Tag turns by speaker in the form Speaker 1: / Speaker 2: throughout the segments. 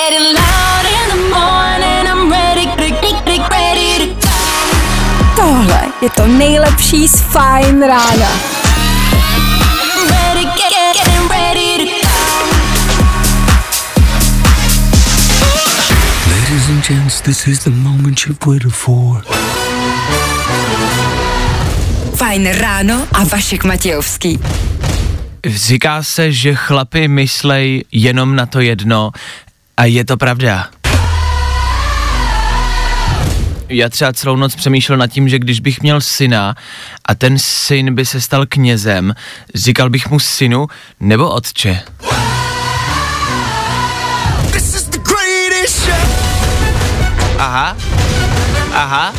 Speaker 1: Getting loud in the morning, I'm ready, ready, ready to
Speaker 2: Tohle je to nejlepší z Fajn rána.
Speaker 1: ready, get, get, getting ready to
Speaker 3: Ladies and gents, this is the moment you've waited for.
Speaker 2: Fajn ráno a Vašek Matějovský.
Speaker 4: Říká se, že chlapi myslej jenom na to jedno a je to pravda. Já třeba celou noc přemýšlel nad tím, že když bych měl syna a ten syn by se stal knězem, říkal bych mu synu nebo otče. Aha, aha,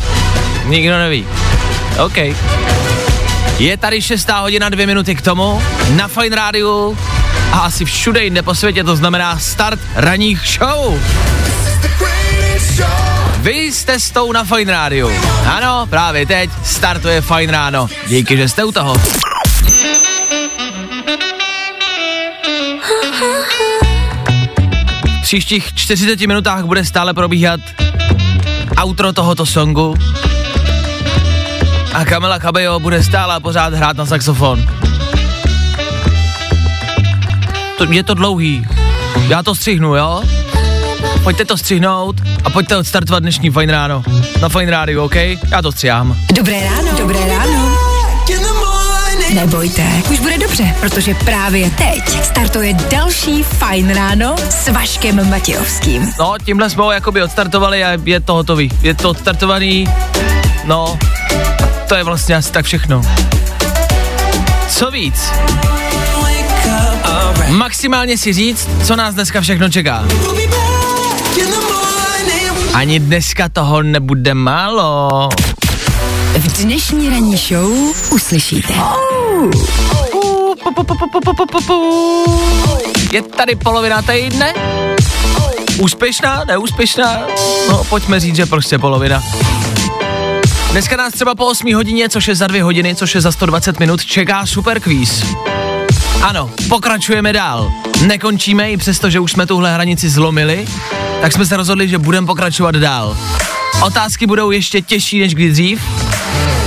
Speaker 4: nikdo neví. OK. Je tady 6 hodina, dvě minuty k tomu, na Fine Rádiu a asi všude jinde po světě, to znamená start ranních show. Vy jste s tou na Fine Rádiu. Ano, právě teď startuje Fine Ráno. Díky, že jste u toho. V příštích 40 minutách bude stále probíhat outro tohoto songu a Kamila Cabello bude stále pořád hrát na saxofon. To, je to dlouhý. Já to střihnu, jo? Pojďte to střihnout a pojďte odstartovat dnešní Fine Ráno. Na Fine Rádiu, OK? Já to střihám.
Speaker 2: Dobré ráno. Dobré ráno. Nebojte, už bude dobře, protože právě teď startuje další Fajn ráno s Vaškem Matějovským.
Speaker 4: No, tímhle jsme ho jakoby odstartovali a je to hotový. Je to odstartovaný, no, to je vlastně asi tak všechno. Co víc? Maximálně si říct, co nás dneska všechno čeká. Ani dneska toho nebude málo.
Speaker 2: V dnešní ranní show uslyšíte.
Speaker 4: Je tady polovina týdne? Úspěšná, neúspěšná? No, pojďme říct, že prostě polovina. Dneska nás třeba po 8 hodině, což je za 2 hodiny, což je za 120 minut, čeká super kvíz. Ano, pokračujeme dál. Nekončíme i přesto, že už jsme tuhle hranici zlomili, tak jsme se rozhodli, že budeme pokračovat dál. Otázky budou ještě těžší než kdy dřív.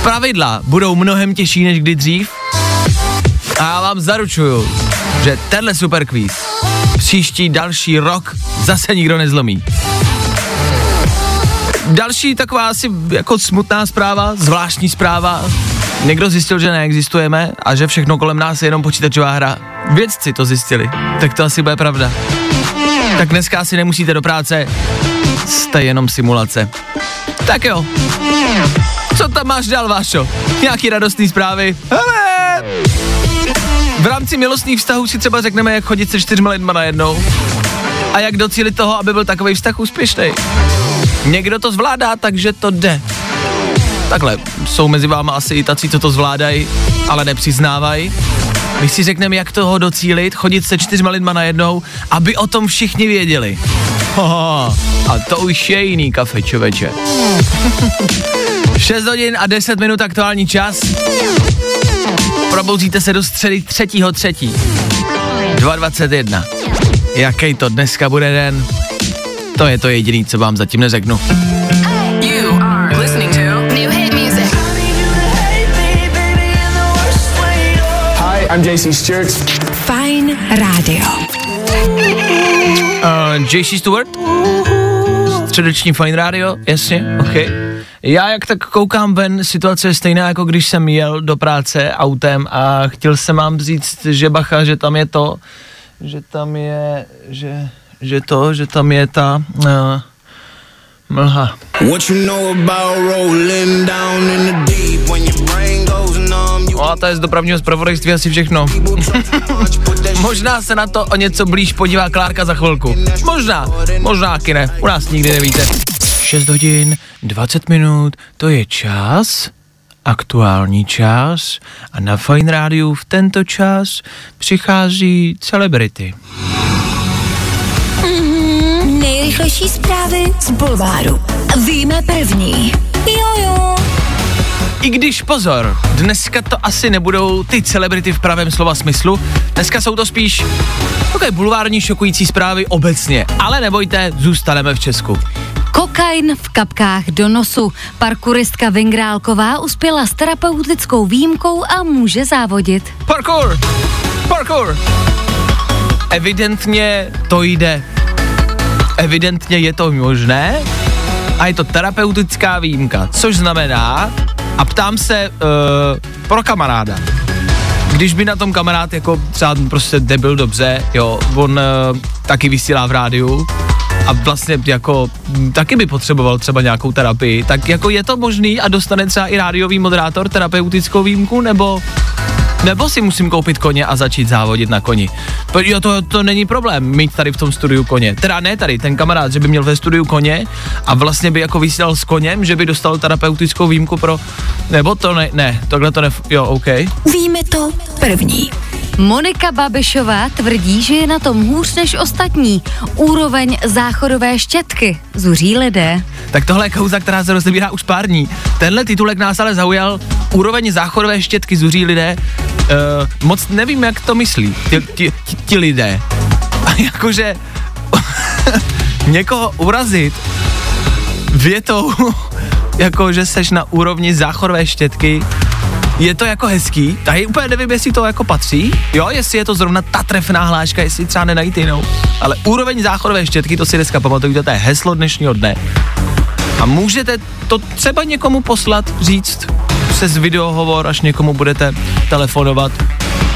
Speaker 4: Pravidla budou mnohem těžší než kdy dřív. A já vám zaručuju, že tenhle super kvíz příští další rok zase nikdo nezlomí. Další taková asi jako smutná zpráva, zvláštní zpráva. Někdo zjistil, že neexistujeme a že všechno kolem nás je jenom počítačová hra. Vědci to zjistili, tak to asi bude pravda. Tak dneska asi nemusíte do práce, jste jenom simulace. Tak jo. Co tam máš dál, Vášo? Nějaký radostný zprávy? Hele! V rámci milostných vztahů si třeba řekneme, jak chodit se čtyřma lidma najednou. A jak docílit toho, aby byl takový vztah úspěšný. Někdo to zvládá, takže to jde. Takhle, jsou mezi váma asi i tací, co to zvládají, ale nepřiznávají. My si řekneme, jak toho docílit, chodit se čtyřma lidma najednou, aby o tom všichni věděli. Hoho, a to už je jiný kafe, čověče. 6 hodin a 10 minut aktuální čas. Probouzíte se do středy 3. 3. 2.21. Jaký to dneska bude den? To je to jediný, co vám zatím neřeknu.
Speaker 5: I'm JC Stewart.
Speaker 2: Fajn rádio.
Speaker 4: Uh, JC Stewart? Středeční Fine Radio, jasně, OK. Já jak tak koukám ven, situace je stejná, jako když jsem jel do práce autem a chtěl jsem vám říct, že bacha, že tam je to, že tam je, že, že to, že tam je ta uh, mlha.
Speaker 3: What you know about rolling down in the deep when your brain
Speaker 4: No a to je z dopravního zpravodajství asi všechno. Možná se na to o něco blíž podívá Klárka za chvilku. Možná, možná taky ne, u nás nikdy nevíte. 6 hodin, 20 minut, to je čas, aktuální čas a na Fine Rádiu v tento čas přichází celebrity.
Speaker 2: Nejrychlejší zprávy z Bulváru. Víme první. Jojo.
Speaker 4: I když pozor, dneska to asi nebudou ty celebrity v pravém slova smyslu, dneska jsou to spíš takové bulvární šokující zprávy obecně, ale nebojte, zůstaneme v Česku.
Speaker 6: Kokain v kapkách do nosu. Parkuristka Vingrálková uspěla s terapeutickou výjimkou a může závodit.
Speaker 4: Parkour! Parkour! Evidentně to jde. Evidentně je to možné a je to terapeutická výjimka, což znamená, a ptám se uh, pro kamaráda, když by na tom kamarád jako třeba prostě debil dobře, jo, on uh, taky vysílá v rádiu a vlastně jako m, taky by potřeboval třeba nějakou terapii, tak jako je to možný a dostane třeba i rádiový moderátor terapeutickou výjimku, nebo nebo si musím koupit koně a začít závodit na koni. To, jo, to, to není problém mít tady v tom studiu koně. Teda ne tady, ten kamarád, že by měl ve studiu koně a vlastně by jako vysílal s koněm, že by dostal terapeutickou výjimku pro... Nebo to ne, ne, tohle to ne... Jo, OK.
Speaker 2: Víme to první.
Speaker 6: Monika Babišová tvrdí, že je na tom hůř než ostatní. Úroveň záchodové štětky zuří lidé.
Speaker 4: Tak tohle je kauza, která se rozebírá už pár dní. Tenhle titulek nás ale zaujal. Úroveň záchodové štětky zuří lidé. Uh, moc nevím, jak to myslí ti, ti, ti, ti lidé. A jakože někoho urazit větou, jako že seš na úrovni záchodové štětky, je to jako hezký, tady úplně nevím, jestli to jako patří, jo, jestli je to zrovna ta trefná hláška, jestli třeba nenajít jinou, ale úroveň záchodové štětky, to si dneska pamatujte, to je heslo dnešního dne. A můžete to třeba někomu poslat, říct přes videohovor, až někomu budete telefonovat,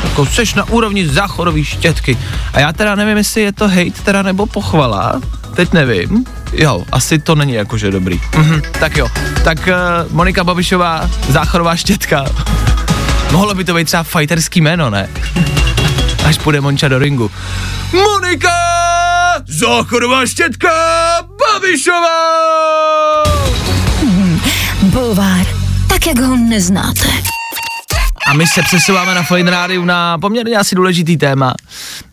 Speaker 4: jako seš na úrovni záchodové štětky. A já teda nevím, jestli je to hate teda nebo pochvala, teď nevím. Jo, asi to není jakože dobrý. Mhm, tak jo, tak uh, Monika Babišová, záchodová štětka. Mohlo by to být třeba fighterský jméno, ne? Až půjde Monča do ringu. Monika! Záchodová štětka Babišová!
Speaker 2: Bulvár, tak jak ho neznáte.
Speaker 4: A my se přesouváme na Fine Rádiu na poměrně asi důležitý téma.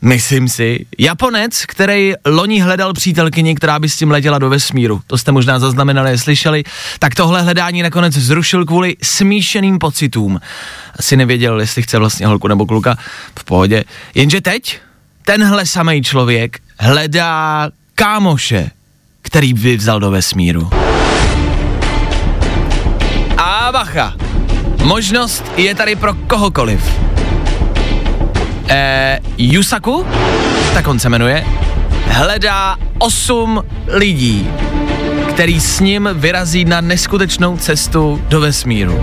Speaker 4: Myslím si. Japonec, který loni hledal přítelkyni, která by s tím letěla do vesmíru. To jste možná zaznamenali, slyšeli. Tak tohle hledání nakonec zrušil kvůli smíšeným pocitům. Asi nevěděl, jestli chce vlastně holku nebo kluka. V pohodě. Jenže teď tenhle samý člověk hledá kámoše, který by vzal do vesmíru. A bacha, možnost je tady pro kohokoliv. Eh, Yusaku, tak on se jmenuje, hledá osm lidí, který s ním vyrazí na neskutečnou cestu do vesmíru.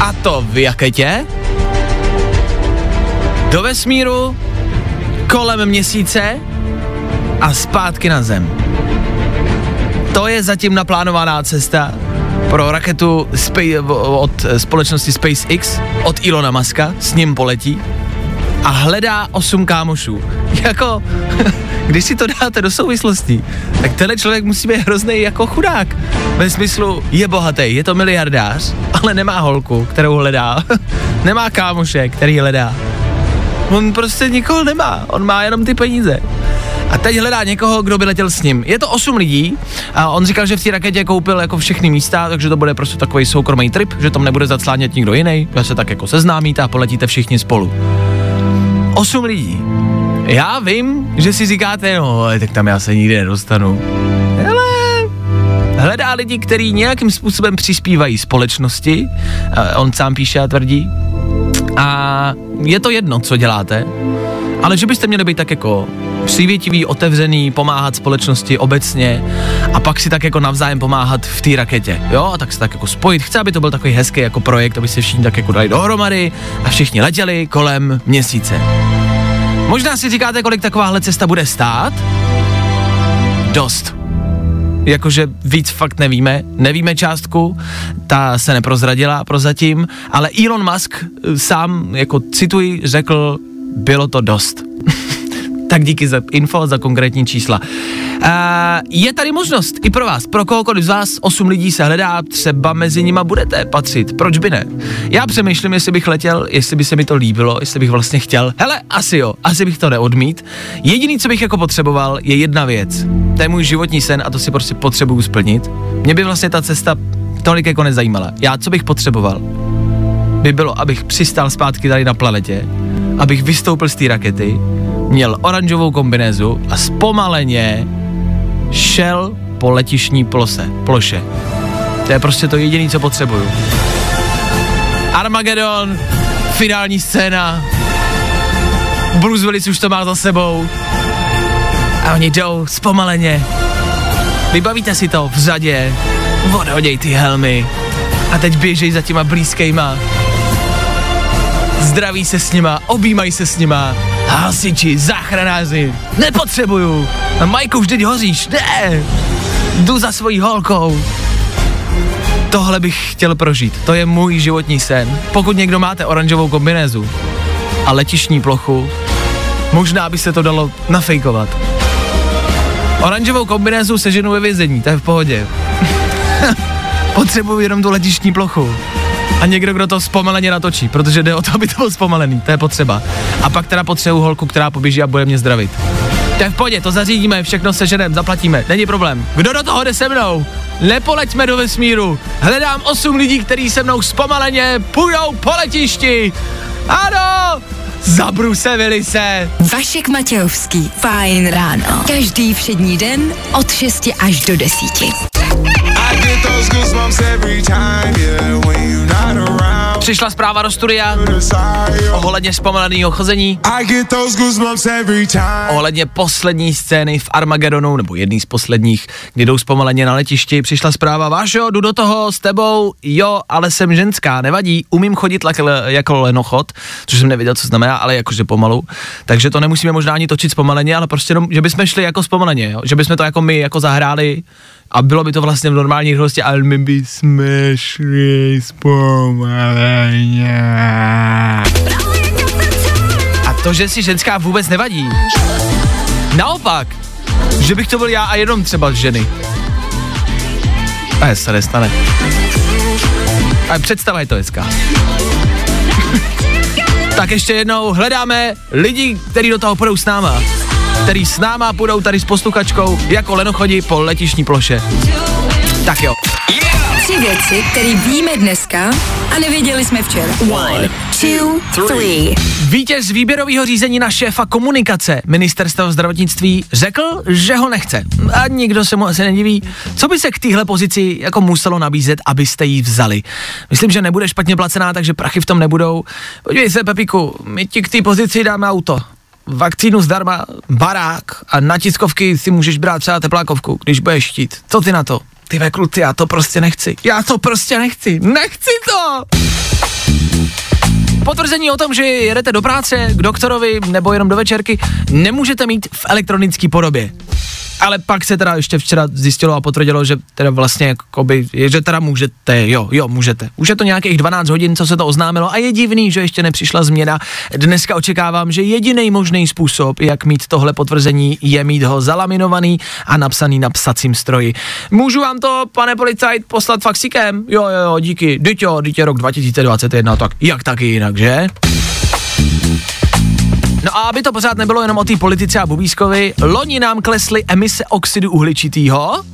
Speaker 4: A to v jaketě? Do vesmíru, kolem měsíce a zpátky na zem. To je zatím naplánovaná cesta pro raketu od společnosti SpaceX, od Ilona Muska, s ním poletí a hledá osm kámošů. Jako, když si to dáte do souvislostí, tak tenhle člověk musí být hrozný jako chudák. Ve smyslu, je bohatý, je to miliardář, ale nemá holku, kterou hledá. nemá kámoše, který hledá. On prostě nikoho nemá, on má jenom ty peníze. A teď hledá někoho, kdo by letěl s ním. Je to 8 lidí a on říkal, že v té raketě koupil jako všechny místa, takže to bude prostě takový soukromý trip, že tam nebude zaclánět nikdo jiný, že se tak jako seznámíte a poletíte všichni spolu. 8 lidí. Já vím, že si říkáte, no, tak tam já se nikdy nedostanu. Ale hledá lidi, kteří nějakým způsobem přispívají společnosti, on sám píše a tvrdí. A je to jedno, co děláte, ale že byste měli být tak jako přívětivý, otevřený, pomáhat společnosti obecně a pak si tak jako navzájem pomáhat v té raketě, jo, a tak se tak jako spojit. Chci, aby to byl takový hezký jako projekt, aby se všichni tak jako dali dohromady a všichni letěli kolem měsíce. Možná si říkáte, kolik takováhle cesta bude stát? Dost. Jakože víc fakt nevíme, nevíme částku, ta se neprozradila prozatím, ale Elon Musk sám, jako cituji, řekl, bylo to dost. tak díky za info, za konkrétní čísla. Uh, je tady možnost i pro vás, pro kohokoliv z vás, 8 lidí se hledá, třeba mezi nima budete patřit, proč by ne? Já přemýšlím, jestli bych letěl, jestli by se mi to líbilo, jestli bych vlastně chtěl. Hele, asi jo, asi bych to neodmít. Jediný, co bych jako potřeboval, je jedna věc. To je můj životní sen a to si prostě potřebuju splnit. Mě by vlastně ta cesta tolik jako nezajímala. Já, co bych potřeboval, by bylo, abych přistál zpátky tady na planetě, abych vystoupil z té rakety, měl oranžovou kombinézu a zpomaleně šel po letišní plose, ploše. To je prostě to jediné, co potřebuju. Armageddon, finální scéna, Bruce Willis už to má za sebou a oni jdou zpomaleně. Vybavíte si to v řadě, odhoděj ty helmy a teď běžej za těma blízkejma. Zdraví se s nima, objímají se s nima. Hasiči, záchranáři, nepotřebuju. A Majku, teď hoříš, ne. Jdu za svojí holkou. Tohle bych chtěl prožít, to je můj životní sen. Pokud někdo máte oranžovou kombinézu a letišní plochu, možná by se to dalo nafejkovat. Oranžovou kombinézu seženu ve vězení, to je v pohodě. Potřebuji jenom tu letišní plochu. A někdo, kdo to zpomaleně natočí, protože jde o to, aby to bylo zpomalený, to je potřeba. A pak teda potřebuji holku, která poběží a bude mě zdravit. To je v pohodě, to zařídíme, všechno seženem, zaplatíme, není problém. Kdo do toho jde se mnou? Nepoleďme do vesmíru. Hledám osm lidí, kteří se mnou zpomaleně půjdou po letišti. Ano, za Bruce Willise.
Speaker 2: Vašek Matějovský. Fajn ráno. Každý všední den od 6 až do 10.
Speaker 5: Those goosebumps every time, yeah, when you're not around.
Speaker 4: Přišla zpráva do studia ohledně zpomaleného chození, ohledně poslední scény v Armagedonu, nebo jedný z posledních, kdy jdou zpomaleně na letišti. Přišla zpráva, Vášo, jdu do toho s tebou, jo, ale jsem ženská, nevadí, umím chodit like, jako lenochod, což jsem nevěděl, co znamená, ale jakože pomalu. Takže to nemusíme možná ani točit zpomaleně, ale prostě jenom, že bychom šli jako zpomaleně, jo? že bychom to jako my jako zahráli a bylo by to vlastně v normální rychlosti, ale my bychom šli zpomaleně. A to, že si ženská vůbec nevadí. Naopak, že bych to byl já a jenom třeba ženy. A se nestane. Ale představa je to hezká. tak ještě jednou hledáme lidi, kteří do toho půjdou s náma. Který s náma půjdou tady s posluchačkou jako lenochodí po letišní ploše. Tak jo.
Speaker 2: Tři věci, které víme dneska a nevěděli jsme včera. One, two, three.
Speaker 4: Vítěz výběrového řízení na šéfa komunikace ministerstva zdravotnictví řekl, že ho nechce. A nikdo se mu asi nediví. Co by se k téhle pozici jako muselo nabízet, abyste ji vzali? Myslím, že nebude špatně placená, takže prachy v tom nebudou. Podívej se, Pepiku, my ti k té pozici dáme auto. Vakcínu zdarma, barák a na tiskovky si můžeš brát třeba teplákovku, když budeš štít. Co ty na to? Ty kluci, já to prostě nechci. Já to prostě nechci. Nechci to! Potvrzení o tom, že jedete do práce, k doktorovi nebo jenom do večerky, nemůžete mít v elektronické podobě. Ale pak se teda ještě včera zjistilo a potvrdilo, že teda vlastně jakoby, že teda můžete, jo, jo, můžete. Už je to nějakých 12 hodin, co se to oznámilo a je divný, že ještě nepřišla změna. Dneska očekávám, že jediný možný způsob, jak mít tohle potvrzení, je mít ho zalaminovaný a napsaný na psacím stroji. Můžu vám to, pane policajt, poslat faxíkem? Jo, jo, jo, díky. Dyť je rok 2021, tak jak taky jinak, že? No a aby to pořád nebylo jenom o té politice a Bubískovi, loni nám klesly emise oxidu uhličitýho,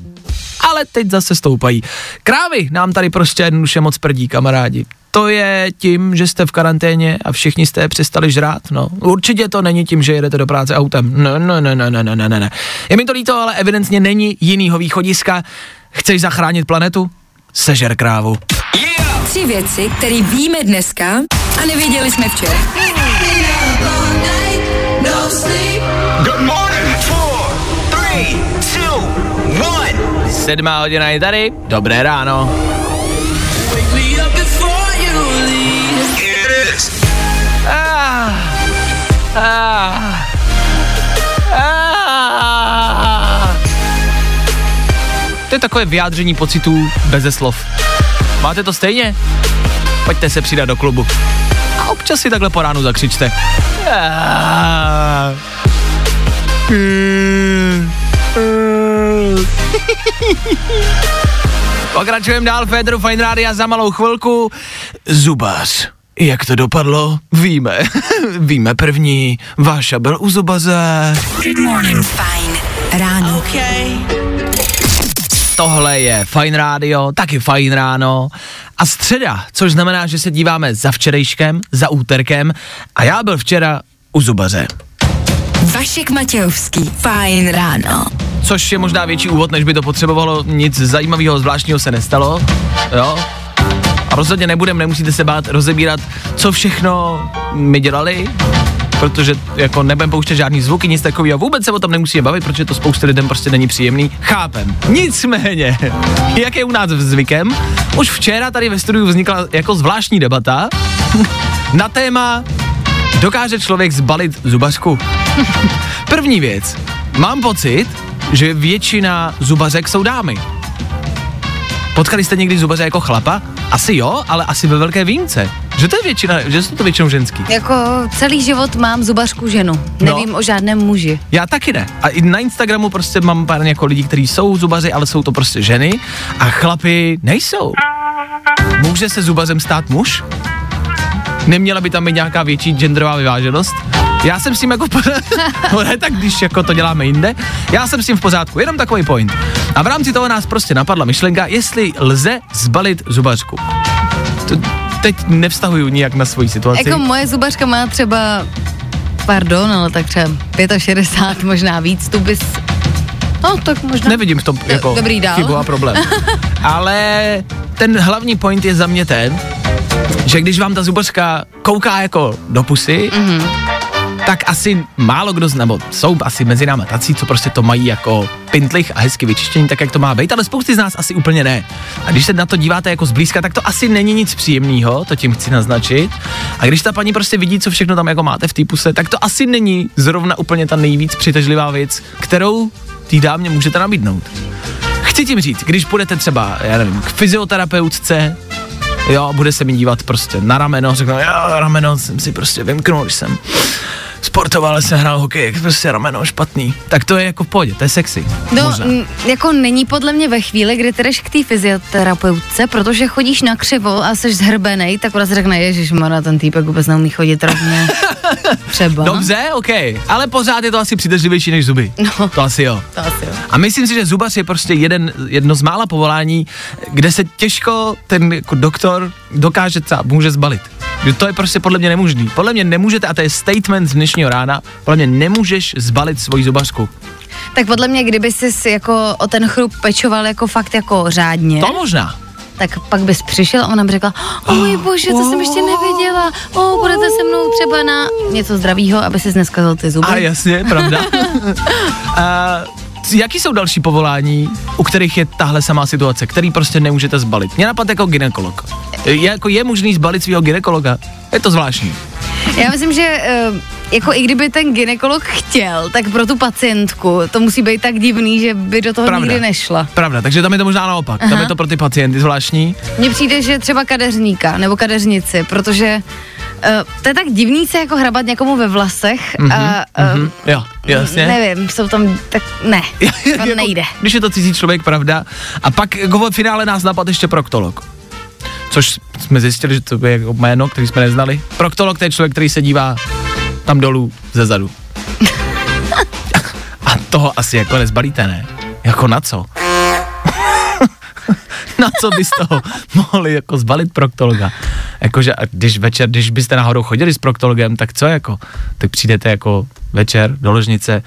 Speaker 4: ale teď zase stoupají. Krávy nám tady prostě jednoduše moc prdí, kamarádi. To je tím, že jste v karanténě a všichni jste přestali žrát, no. Určitě to není tím, že jedete do práce autem. Ne, ne, ne, ne, ne, ne, ne, ne. Je mi to líto, ale evidentně není jinýho východiska. Chceš zachránit planetu? Sežer krávu.
Speaker 2: Tři věci, které víme dneska a nevěděli jsme včera.
Speaker 4: Sedmá hodina je tady, dobré ráno. Ah, ah, ah. To je takové vyjádření pocitů beze slov. Máte to stejně? Pojďte se přidat do klubu. A občas si takhle po ránu zakřičte. Pokračujeme dál Federu Fine Rádia za malou chvilku. Zubař. Jak to dopadlo? Víme. Víme první. Váša byl u zubaře.
Speaker 2: Fajn ráno.
Speaker 4: Tohle je Fajn rádio, taky Fajn ráno a středa, což znamená, že se díváme za včerejškem, za úterkem a já byl včera u zubaře.
Speaker 2: Vašek Matějovský, fajn ráno.
Speaker 4: Což je možná větší úvod, než by to potřebovalo, nic zajímavého, zvláštního se nestalo, jo. A rozhodně nebudem, nemusíte se bát rozebírat, co všechno mi dělali, protože jako nebudem pouštět žádný zvuky, nic takového, vůbec se o tom nemusíme bavit, protože to spousta lidem prostě není příjemný, chápem. Nicméně, jak je u nás zvykem, už včera tady ve studiu vznikla jako zvláštní debata na téma Dokáže člověk zbalit zubařku? První věc. Mám pocit, že většina zubařek jsou dámy. Potkali jste někdy zubaře jako chlapa? Asi jo, ale asi ve velké výjimce. Že to je většina, že jsou to většinou ženský.
Speaker 6: Jako celý život mám zubařku ženu.
Speaker 4: No.
Speaker 6: Nevím o žádném muži.
Speaker 4: Já taky ne. A i na Instagramu prostě mám pár jako lidí, kteří jsou zubaři, ale jsou to prostě ženy a chlapy nejsou. Může se zubařem stát muž? Neměla by tam být nějaká větší genderová vyváženost? Já jsem s tím jako no ne, tak když jako to děláme jinde, já jsem s tím v pořádku, jenom takový point. A v rámci toho nás prostě napadla myšlenka, jestli lze zbalit zubařku. To teď nevztahuju nijak na svoji situaci.
Speaker 6: Jako moje zubařka má třeba, pardon, ale tak třeba 65, možná víc, tu bys, no tak možná.
Speaker 4: Nevidím v tom jako
Speaker 6: dobrý, dál.
Speaker 4: chybu a problém. Ale ten hlavní point je za mě ten, že když vám ta zubařka kouká jako do pusy,
Speaker 6: Mhm.
Speaker 4: mm-hmm. Tak asi málo kdo, nebo jsou asi mezi námi tací, co prostě to mají jako pintlich a hezky vyčištění, tak jak to má být, ale spousty z nás asi úplně ne. A když se na to díváte jako zblízka, tak to asi není nic příjemného, to tím chci naznačit. A když ta paní prostě vidí, co všechno tam jako máte v té puse, tak to asi není zrovna úplně ta nejvíc přitažlivá věc, kterou tý dámě můžete nabídnout. Chci tím říct, když půjdete třeba, já nevím, k fyzioterapeutce, jo, bude se mi dívat prostě na rameno, řekne, jo, rameno jsem si prostě vymknul, když jsem sportoval, ale jsem hrál hokej, jak prostě rameno špatný. Tak to je jako v pohodě, to je sexy.
Speaker 6: No, m, jako není podle mě ve chvíli, kdy ty jdeš k té fyzioterapeutce, protože chodíš na křivo a jsi zhrbenej, tak ona si řekne, ježiš, Mara, ten týpek vůbec neumí chodit rovně. Třeba.
Speaker 4: Dobře, OK, ale pořád je to asi přitažlivější než zuby.
Speaker 6: No.
Speaker 4: To asi jo.
Speaker 6: To asi jo.
Speaker 4: A myslím si, že zubař je prostě jeden, jedno z mála povolání, kde se těžko ten jako doktor dokáže třeba, může zbalit. Že to je prostě podle mě nemožný. Podle mě nemůžete, a to je statement z dnešního rána, podle mě nemůžeš zbalit svoji zubařku.
Speaker 6: Tak podle mě, kdyby jsi jako o ten chrup pečoval jako fakt jako řádně,
Speaker 4: To možná.
Speaker 6: tak pak bys přišel a ona by řekla, o můj bože, to jsem ještě nevěděla, o, budete se mnou třeba na něco zdravýho, aby si neskazil ty zuby.
Speaker 4: A jasně, pravda. a, jaký jsou další povolání, u kterých je tahle samá situace, který prostě nemůžete zbalit? Mě napadá jako ginekolog. Je, jako je možný zbalit svého ginekologa? Je to zvláštní.
Speaker 6: Já myslím, že eh, jako i kdyby ten ginekolog chtěl, tak pro tu pacientku to musí být tak divný, že by do toho
Speaker 4: Pravda.
Speaker 6: nikdy nešla.
Speaker 4: Pravda, takže tam je to možná naopak. Tam
Speaker 6: Aha.
Speaker 4: je to pro ty pacienty zvláštní.
Speaker 6: Mně přijde, že třeba kadeřníka nebo kadeřnici, protože uh, to je tak divný se jako hrabat někomu ve vlasech
Speaker 4: Mhm,
Speaker 6: a uh,
Speaker 4: Hm, jo, jasně.
Speaker 6: nevím, jsou tam, tak ne, to nejde.
Speaker 4: Když je to cizí člověk, pravda. A pak jako ve finále nás napadl ještě proktolog. Což jsme zjistili, že to je jako jméno, který jsme neznali. Proktolog to je člověk, který se dívá tam dolů ze zadu. A toho asi jako nezbalíte, ne? Jako na co? na co bys toho mohli jako zbalit proktologa? Jakože a když večer, když byste náhodou chodili s proktologem, tak co jako? Tak přijdete jako večer do ložnice,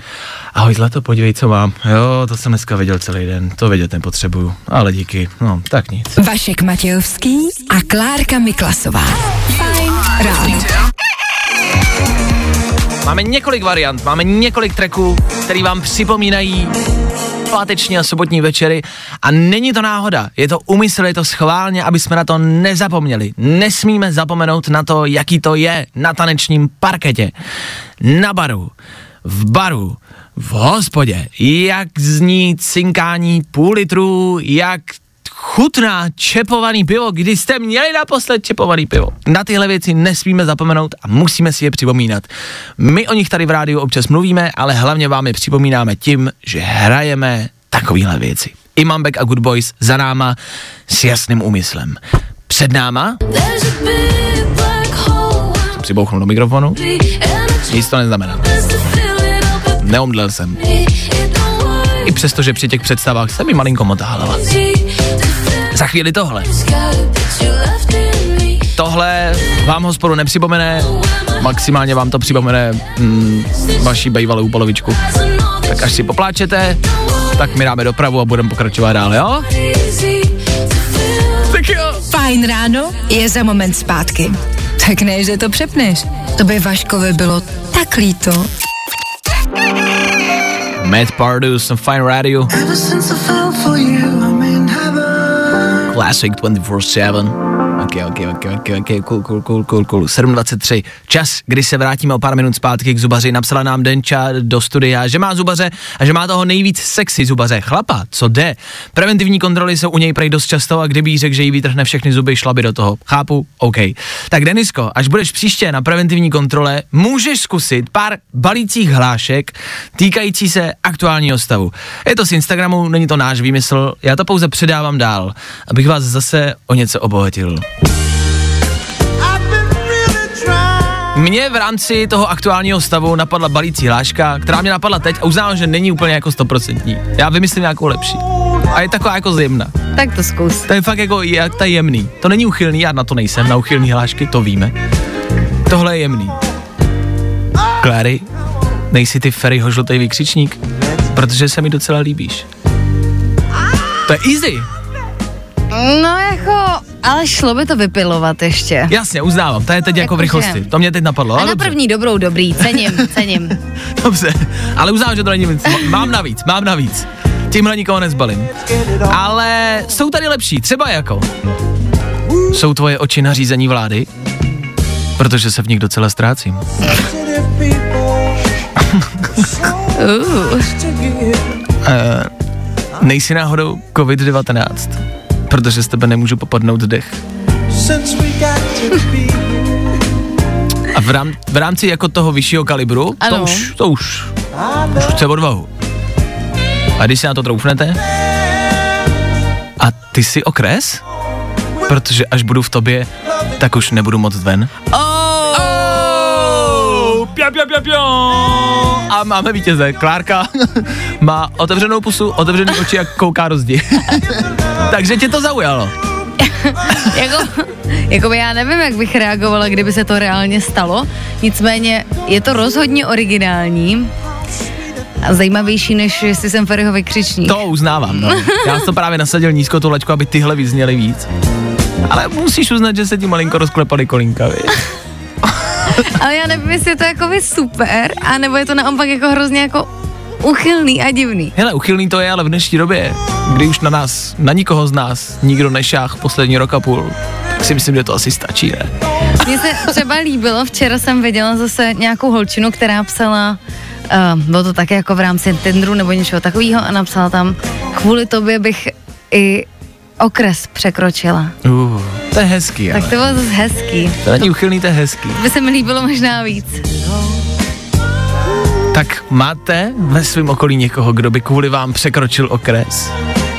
Speaker 4: ahoj zlato, podívej, co mám. Jo, to jsem dneska viděl celý den, to vědět nepotřebuju, ale díky, no, tak nic.
Speaker 2: Vašek Matějovský a Klárka Miklasová. Fajn ráno.
Speaker 4: Máme několik variant, máme několik tracků, který vám připomínají páteční a sobotní večery a není to náhoda, je to úmysl, je to schválně, aby jsme na to nezapomněli. Nesmíme zapomenout na to, jaký to je na tanečním parketě, na baru, v baru, v hospodě, jak zní cinkání půl litru, jak chutná čepovaný pivo, kdy jste měli naposled čepovaný pivo. Na tyhle věci nesmíme zapomenout a musíme si je připomínat. My o nich tady v rádiu občas mluvíme, ale hlavně vám je připomínáme tím, že hrajeme takovéhle věci. Imam Beck a Good Boys za náma s jasným úmyslem. Před náma, přibouchnul do mikrofonu, nic to neznamená. Neomdlel jsem. I přesto, že při těch představách se mi malinko motá hlava. Za chvíli tohle. Tohle vám hospodu nepřipomene, maximálně vám to připomene mm, vaší bejvalou polovičku. Tak až si popláčete, tak my dáme dopravu a budeme pokračovat dál, jo? Tak jo.
Speaker 2: Fajn ráno je za moment zpátky. Tak ne, že to přepneš. To by Vaškovi bylo tak líto.
Speaker 4: Matt Pardus on Fine Radio. Classic 24 7. Ok, ok, ok, ok, ok, cool, cool, cool, cool, cool. 7.23. Čas, kdy se vrátíme o pár minut zpátky k zubaři. Napsala nám Denča do studia, že má zubaře a že má toho nejvíc sexy zubaře. Chlapa, co jde? Preventivní kontroly jsou u něj prej dost často a kdyby jí řekl, že jí vytrhne všechny zuby, šla by do toho. Chápu? OK. Tak Denisko, až budeš příště na preventivní kontrole, můžeš zkusit pár balících hlášek týkající se aktuálního stavu. Je to z Instagramu, není to náš výmysl, já to pouze předávám dál, abych vás zase o něco obohatil. Mně v rámci toho aktuálního stavu napadla balící hláška, která mě napadla teď a uznávám, že není úplně jako stoprocentní. Já vymyslím nějakou lepší. A je taková jako zjemná.
Speaker 6: Tak to zkus.
Speaker 4: To je fakt jako jak ta jemný. To není uchylný, já na to nejsem, na uchylný hlášky, to víme. Tohle je jemný. Clary, nejsi ty Ferryho žlutý vykřičník? Protože se mi docela líbíš. To je easy.
Speaker 6: No jako, ale šlo by to vypilovat ještě.
Speaker 4: Jasně, uznávám, to je teď jako v
Speaker 6: Jakože-
Speaker 4: rychlosti. To mě teď napadlo.
Speaker 6: A
Speaker 4: ale
Speaker 6: na
Speaker 4: dobře.
Speaker 6: první dobrou dobrý, cením, cením.
Speaker 4: Dobře, ale uznávám, že to není nic. Má- Mám navíc, mám navíc. Tímhle nikoho nezbalím. Ale jsou tady lepší, třeba jako. Jsou tvoje oči na řízení vlády? Protože se v nich docela ztrácím.
Speaker 6: Uh,
Speaker 4: Uh, nejsi náhodou COVID-19? Protože z tebe nemůžu popadnout dech. A v, rám, v rámci jako toho vyššího kalibru, to
Speaker 6: Ano.
Speaker 4: už, to už, už chce odvahu. A když si na to troufnete, a ty si okres? Protože až budu v tobě, tak už nebudu moc ven. Oh! Pia, pia, pia, pia. A máme vítěze. Klárka má otevřenou pusu, otevřený oči a kouká do zdi. Takže tě to zaujalo.
Speaker 6: jako, jako já nevím, jak bych reagovala, kdyby se to reálně stalo. Nicméně je to rozhodně originální a zajímavější, než jestli jsem Ferryho vykřičník.
Speaker 4: To uznávám, no. Já jsem to právě nasadil nízko tu laťku, aby tyhle vyzněly víc. Ale musíš uznat, že se ti malinko rozklepaly kolínka, víš?
Speaker 6: Ale já nevím, jestli je to jako by super, anebo je to naopak jako hrozně jako uchylný a divný.
Speaker 4: Hele, uchylný to je, ale v dnešní době, kdy už na nás, na nikoho z nás, nikdo nešáh poslední rok a půl, tak si myslím, že to asi stačí, ne?
Speaker 6: Mně se třeba líbilo, včera jsem viděla zase nějakou holčinu, která psala, uh, bylo to také jako v rámci Tinderu nebo něčeho takového a napsala tam, kvůli tobě bych i okres překročila.
Speaker 4: Uh, to je hezký,
Speaker 6: Tak
Speaker 4: ale.
Speaker 6: to bylo zase hezký.
Speaker 4: To není uchylný, to je hezký.
Speaker 6: By se mi líbilo možná víc.
Speaker 4: Tak máte ve svém okolí někoho, kdo by kvůli vám překročil okres?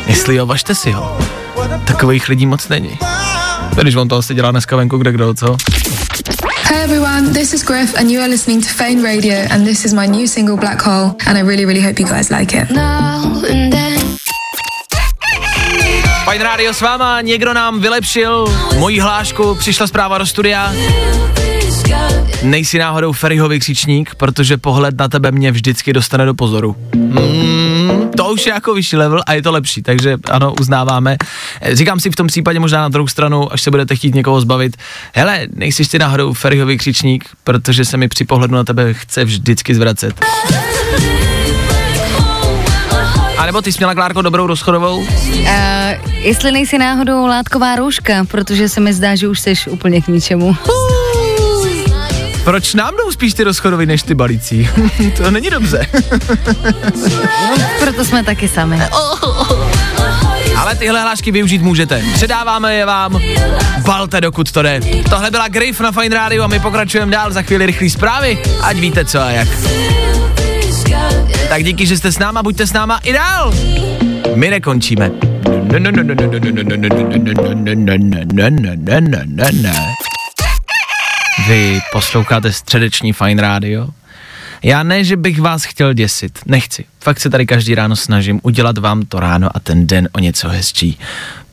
Speaker 4: Jestli jo, važte si ho. Takových lidí moc není. Když on to asi dělá dneska venku, kde kdo, co?
Speaker 7: Hey everyone, this is Griff, and you are listening to Fane Radio, and this is my new single Black Hole, and I really, really hope you guys like it.
Speaker 4: Fajn rádio s váma, někdo nám vylepšil moji hlášku, přišla zpráva do studia. Nejsi náhodou Ferryho vykřičník, protože pohled na tebe mě vždycky dostane do pozoru. Mm, to už je jako vyšší level a je to lepší, takže ano, uznáváme. Říkám si v tom případě možná na druhou stranu, až se budete chtít někoho zbavit, hele, nejsi ty náhodou Ferryho vykřičník, protože se mi při pohledu na tebe chce vždycky zvracet. A nebo ty jsi měla, Klárko, dobrou rozchodovou?
Speaker 6: Uh, jestli nejsi náhodou látková rouška, protože se mi zdá, že už jsi úplně k ničemu.
Speaker 4: Proč nám jdou spíš ty rozchodovy než ty balící? to není dobře.
Speaker 6: Proto jsme taky sami.
Speaker 4: Ale tyhle hlášky využít můžete. Předáváme je vám. Balte, dokud to jde. Tohle byla Griff na Fine Radio a my pokračujeme dál za chvíli rychlý zprávy, ať víte co a jak. Tak díky, že jste s náma, buďte s náma i dál. My nekončíme. Vy posloucháte středeční Fine Radio Já ne, že bych vás chtěl děsit, nechci. Fakt se tady každý ráno snažím udělat vám to ráno a ten den o něco hezčí.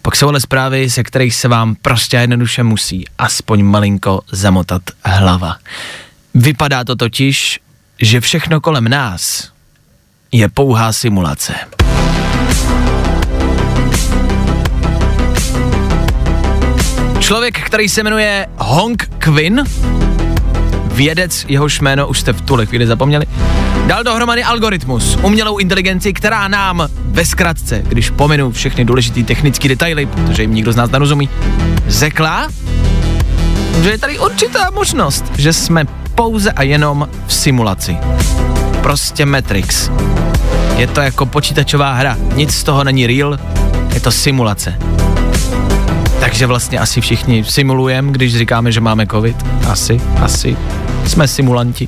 Speaker 4: Pak jsou ale zprávy, se kterých se vám prostě jednoduše musí aspoň malinko zamotat hlava. Vypadá to totiž, že všechno kolem nás je pouhá simulace. Člověk, který se jmenuje Hong Quinn, vědec, jehož jméno už jste v tuhle chvíli zapomněli, dal dohromady algoritmus, umělou inteligenci, která nám ve zkratce, když pominu všechny důležité technické detaily, protože jim nikdo z nás nerozumí, řekla, že je tady určitá možnost, že jsme pouze a jenom v simulaci. Prostě Matrix. Je to jako počítačová hra, nic z toho není real, je to simulace. Takže vlastně asi všichni simulujeme, když říkáme, že máme covid. Asi, asi. Jsme simulanti.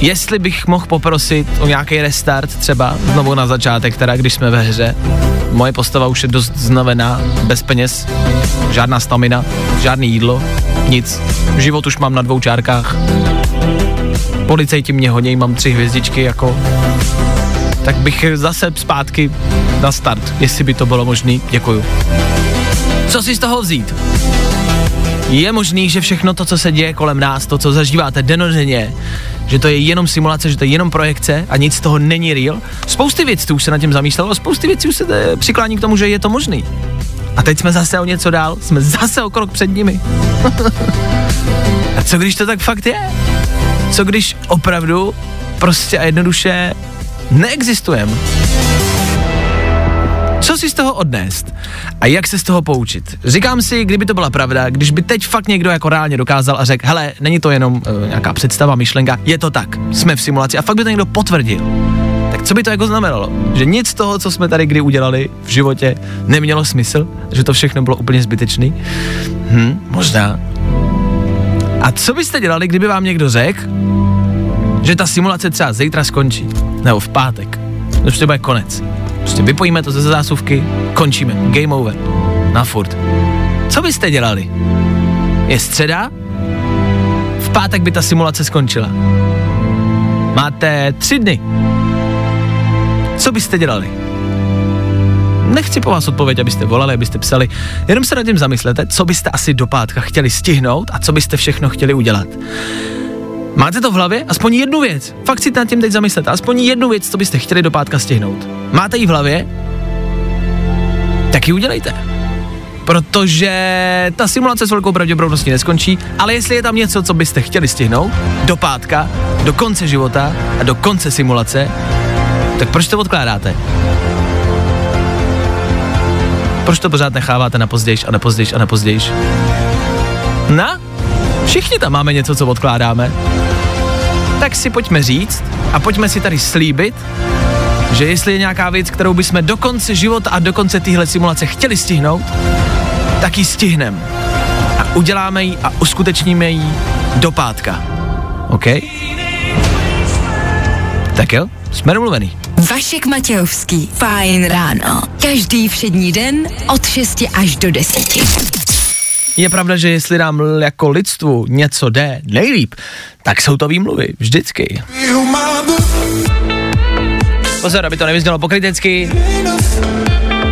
Speaker 4: Jestli bych mohl poprosit o nějaký restart třeba, znovu na začátek teda, když jsme ve hře. Moje postava už je dost znavená, bez peněz, žádná stamina, žádný jídlo, nic. Život už mám na dvou čárkách. Policejti mě honějí, mám tři hvězdičky, jako tak bych zase zpátky na start, jestli by to bylo možné. Děkuju. Co si z toho vzít? Je možný, že všechno to, co se děje kolem nás, to, co zažíváte denodenně, že to je jenom simulace, že to je jenom projekce a nic z toho není real? Spousty věcí už se na tím zamýšlelo, spousty věcí už se přiklání k tomu, že je to možný. A teď jsme zase o něco dál, jsme zase o krok před nimi. a co když to tak fakt je? Co když opravdu prostě a jednoduše neexistujeme? Co si z toho odnést? A jak se z toho poučit? Říkám si, kdyby to byla pravda, když by teď fakt někdo jako reálně dokázal a řekl, hele, není to jenom uh, nějaká představa, myšlenka, je to tak, jsme v simulaci a fakt by to někdo potvrdil. Tak co by to jako znamenalo? Že nic z toho, co jsme tady kdy udělali v životě, nemělo smysl? Že to všechno bylo úplně zbytečný? Hm, možná. A co byste dělali, kdyby vám někdo řekl, že ta simulace třeba zítra skončí, nebo v pátek, že prostě bude konec. Prostě vypojíme to ze zásuvky, končíme, game over, na furt. Co byste dělali? Je středa, v pátek by ta simulace skončila. Máte tři dny. Co byste dělali? Nechci po vás odpověď, abyste volali, abyste psali, jenom se nad tím zamyslete, co byste asi do pátka chtěli stihnout a co byste všechno chtěli udělat. Máte to v hlavě? Aspoň jednu věc. Fakt si nad tím teď zamyslete. Aspoň jednu věc, co byste chtěli do pátka stihnout. Máte ji v hlavě? Tak ji udělejte. Protože ta simulace s velkou pravděpodobností neskončí, ale jestli je tam něco, co byste chtěli stihnout do pátka, do konce života a do konce simulace, tak proč to odkládáte? Proč to pořád necháváte na pozdějš a na pozdějš a na pozdějš? Na? Všichni tam máme něco, co odkládáme. Tak si pojďme říct a pojďme si tady slíbit, že jestli je nějaká věc, kterou bychom do konce života a do konce téhle simulace chtěli stihnout, tak ji stihneme. A uděláme ji a uskutečníme ji do pátka. OK? Tak jo, jsme domluvený.
Speaker 2: Vašek Matějovský. Fajn ráno. Každý všední den od 6 až do 10.
Speaker 4: Je pravda, že jestli nám jako lidstvu něco jde nejlíp, tak jsou to výmluvy, vždycky. Pozor, aby to nevyznělo pokrytecky.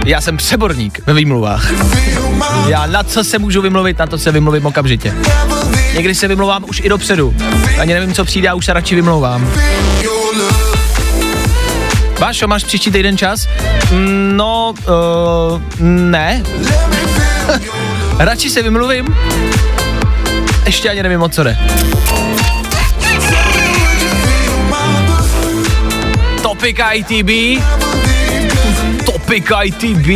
Speaker 4: Já jsem přeborník ve výmluvách. Já na co se můžu vymluvit, na to se vymluvím okamžitě. Někdy se vymlouvám už i dopředu. Ani nevím, co přijde a už se radši vymlouvám. Vášo, máš příští týden čas? Mm, No, uh, ne. Radši se vymluvím. Ještě ani nevím, o co jde. Topic ITB. Topic ITB.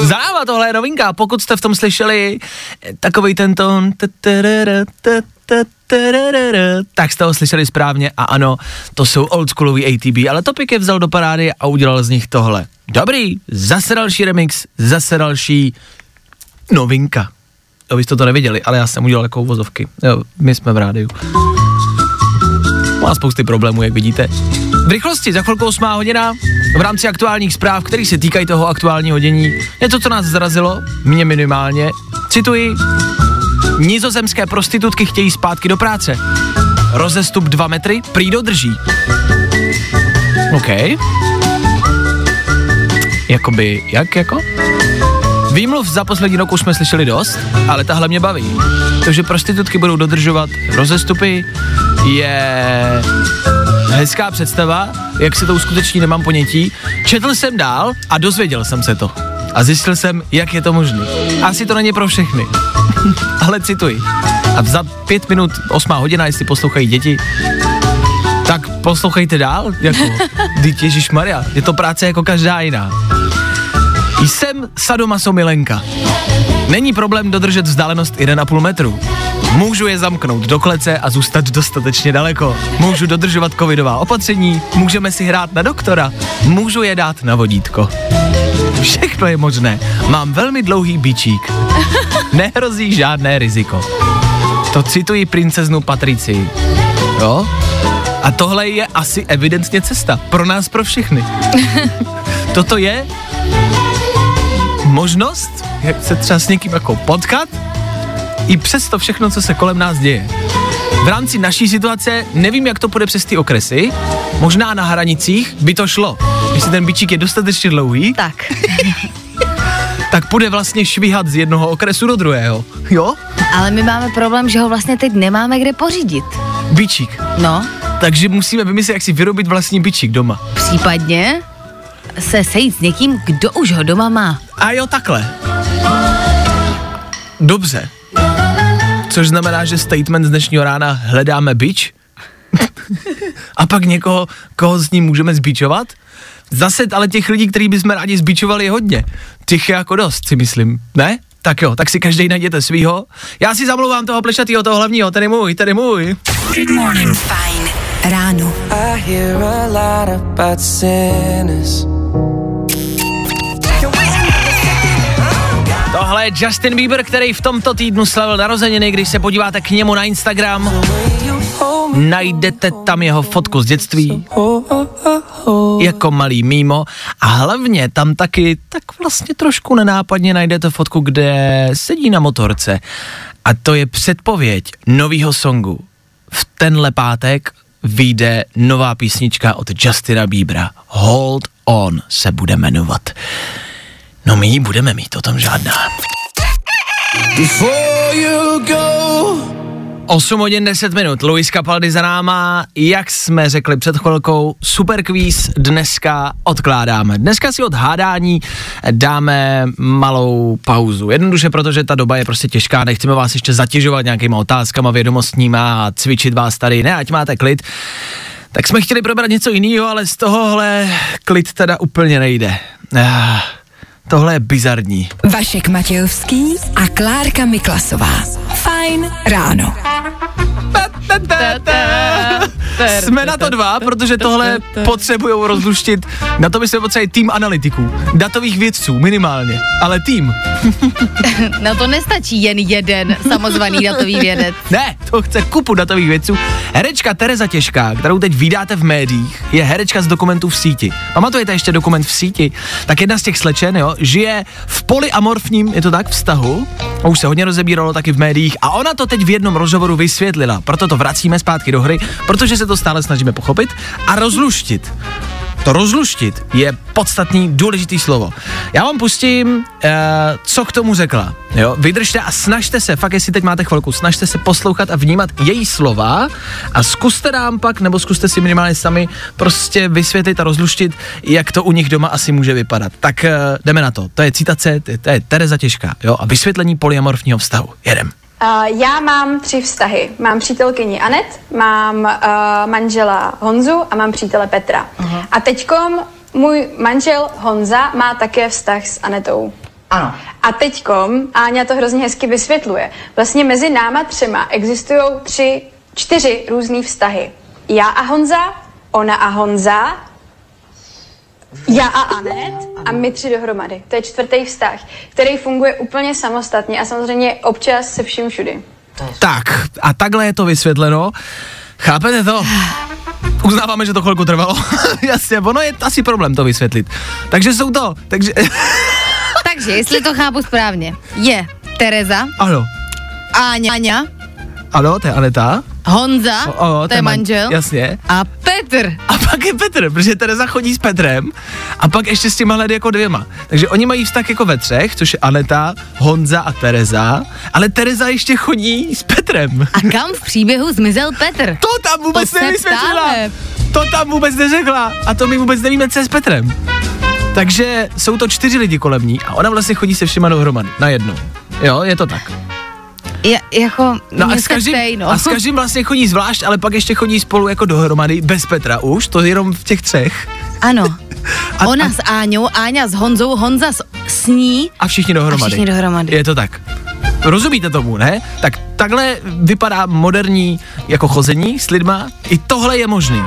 Speaker 4: Záva, tohle je novinka, pokud jste v tom slyšeli takový ten tón, tak jste ho slyšeli správně a ano, to jsou oldsschoolový ATB, ale Topic je vzal do parády a udělal z nich tohle. Dobrý, zase další remix, zase další novinka. Jo, vy jste to neviděli, ale já jsem udělal jako uvozovky. Jo, my jsme v rádiu. Má spousty problémů, jak vidíte. V rychlosti, za chvilkou 8 hodina, v rámci aktuálních zpráv, které se týkají toho aktuálního dění. Něco, co nás zrazilo, mě minimálně. Cituji, Nizozemské prostitutky chtějí zpátky do práce. Rozestup 2 metry, prý dodrží. OK. Jakoby, jak jako? Výmluv za poslední rok už jsme slyšeli dost, ale tahle mě baví. To, že prostitutky budou dodržovat rozestupy, je hezká představa, jak se to uskuteční, nemám ponětí. Četl jsem dál a dozvěděl jsem se to. A zjistil jsem, jak je to možné. Asi to není pro všechny. ale cituji. A za pět minut, osmá hodina, jestli poslouchají děti, tak poslouchejte dál, jako, Ježíš Maria, je to práce jako každá jiná. Jsem sadomaso milenka. Není problém dodržet vzdálenost 1,5 metru. Můžu je zamknout do klece a zůstat dostatečně daleko. Můžu dodržovat covidová opatření, můžeme si hrát na doktora, můžu je dát na vodítko. Všechno je možné. Mám velmi dlouhý bičík. Nehrozí žádné riziko. To cituji princeznu Patricii. Jo? A tohle je asi evidentně cesta. Pro nás, pro všechny. Toto je možnost, jak se třeba s někým jako potkat, i přes to všechno, co se kolem nás děje. V rámci naší situace nevím, jak to půjde přes ty okresy, možná na hranicích by to šlo. Jestli ten bičík je dostatečně dlouhý,
Speaker 6: Tak.
Speaker 4: tak půjde vlastně švihat z jednoho okresu do druhého. Jo?
Speaker 6: Ale my máme problém, že ho vlastně teď nemáme kde pořídit.
Speaker 4: Bičík.
Speaker 6: No,
Speaker 4: Takže musíme vymyslet, jak si vyrobit vlastní bičík doma.
Speaker 6: případně se sejít s někým, kdo už ho doma má.
Speaker 4: A jo, takhle. Dobře. Což znamená, že statement z dnešního rána hledáme bič? A pak někoho, koho s ním můžeme zbičovat? Zase ale těch lidí, který bychom rádi zbičovali je hodně. Těch je jako dost, si myslím. Ne? Tak jo, tak si každý najděte svýho. Já si zamluvám toho plešatýho, toho hlavního, ten je můj, ten je můj.
Speaker 2: Fajn ráno.
Speaker 8: I hear a lot about sinners.
Speaker 4: Tohle je Justin Bieber, který v tomto týdnu slavil narozeniny, když se podíváte k němu na Instagram, najdete tam jeho fotku z dětství, jako malý mimo a hlavně tam taky tak vlastně trošku nenápadně najdete fotku, kde sedí na motorce a to je předpověď novýho songu. V tenhle pátek vyjde nová písnička od Justina Biebera. Hold On se bude jmenovat. No my ji budeme mít, o tom žádná.
Speaker 3: Before you go,
Speaker 4: 8 hodin 10 minut, Luis Capaldi za náma, jak jsme řekli před chvilkou, super kvíz dneska odkládáme. Dneska si od hádání dáme malou pauzu. Jednoduše, protože ta doba je prostě těžká, nechceme vás ještě zatěžovat nějakýma otázkama vědomostníma a cvičit vás tady, ne, ať máte klid. Tak jsme chtěli probrat něco jiného, ale z tohohle klid teda úplně nejde. Ah, tohle je bizarní.
Speaker 2: Vašek Matějovský a Klárka Miklasová. Fajn ráno.
Speaker 4: Jsme na to dva, protože tohle potřebujou rozluštit. Na to by se potřebovali tým analytiků, datových vědců minimálně, ale tým.
Speaker 6: Na to nestačí jen jeden samozvaný datový vědec.
Speaker 4: Ne, to chce kupu datových vědců. Herečka Tereza Těžká, kterou teď vydáte v médiích, je herečka z dokumentů v síti. Pamatujete ještě dokument v síti? Tak jedna z těch slečen, jo, žije v polyamorfním, je to tak, vztahu. A už se hodně rozebíralo taky v médiích a ona to teď v jednom rozhovoru vysvětlila. Proto to vracíme zpátky do hry, protože se to stále snažíme pochopit a rozluštit. To rozluštit je podstatný, důležitý slovo. Já vám pustím, uh, co k tomu řekla. Jo? Vydržte a snažte se, fakt jestli teď máte chvilku, snažte se poslouchat a vnímat její slova a zkuste nám pak, nebo zkuste si minimálně sami prostě vysvětlit a rozluštit, jak to u nich doma asi může vypadat. Tak uh, jdeme na to. To je citace, to je, to je Tereza Těžká, jo? A vysvětlení polyamorfního vztahu. Jedem.
Speaker 9: Uh, já mám tři vztahy. Mám přítelkyni Anet, mám uh, manžela Honzu a mám přítele Petra. Uh-huh. A teďkom můj manžel Honza má také vztah s Anetou.
Speaker 10: Ano.
Speaker 9: A teďkom, Áňa to hrozně hezky vysvětluje, vlastně mezi náma třema existují tři, čtyři různý vztahy. Já a Honza, ona a Honza, já a Anet a my tři dohromady. To je čtvrtý vztah, který funguje úplně samostatně a samozřejmě občas se vším všudy.
Speaker 4: Tak, a takhle je to vysvětleno. Chápete to? Uznáváme, že to chvilku trvalo. Jasně, ono je asi problém to vysvětlit. Takže jsou to, takže,
Speaker 6: Takže, jestli to chápu správně, je Tereza,
Speaker 4: ano,
Speaker 6: Áňa, Áňa,
Speaker 4: Ano, to je Aneta.
Speaker 6: Honza,
Speaker 4: O, o,
Speaker 6: to je
Speaker 4: man-
Speaker 6: manžel,
Speaker 4: Jasně.
Speaker 6: a Petr.
Speaker 4: A pak je Petr, protože Tereza chodí s Petrem a pak ještě s těma jako dvěma. Takže oni mají vztah jako ve třech, což je Aneta, Honza a Tereza, ale Tereza ještě chodí s Petrem.
Speaker 6: A kam v příběhu zmizel Petr?
Speaker 4: To tam vůbec
Speaker 6: To
Speaker 4: nevysvětlila. To tam vůbec neřekla. A to my vůbec nevíme, co je s Petrem. Takže jsou to čtyři lidi kolem ní a ona vlastně chodí se všema dohromady. Na jednu. Jo, je to tak.
Speaker 6: Je, jako,
Speaker 4: No a s, každým,
Speaker 6: ptej, no.
Speaker 4: a s každým vlastně chodí zvlášť, ale pak ještě chodí spolu jako dohromady, bez Petra už, to jenom v těch třech.
Speaker 6: Ano.
Speaker 4: A-
Speaker 6: Ona
Speaker 4: a-
Speaker 6: s Áňou, Áňa s Honzou, Honza s, s ní.
Speaker 4: A všichni dohromady.
Speaker 6: A všichni dohromady.
Speaker 4: Je to tak. Rozumíte tomu, ne? Tak takhle vypadá moderní jako chození s lidma. I tohle je možný.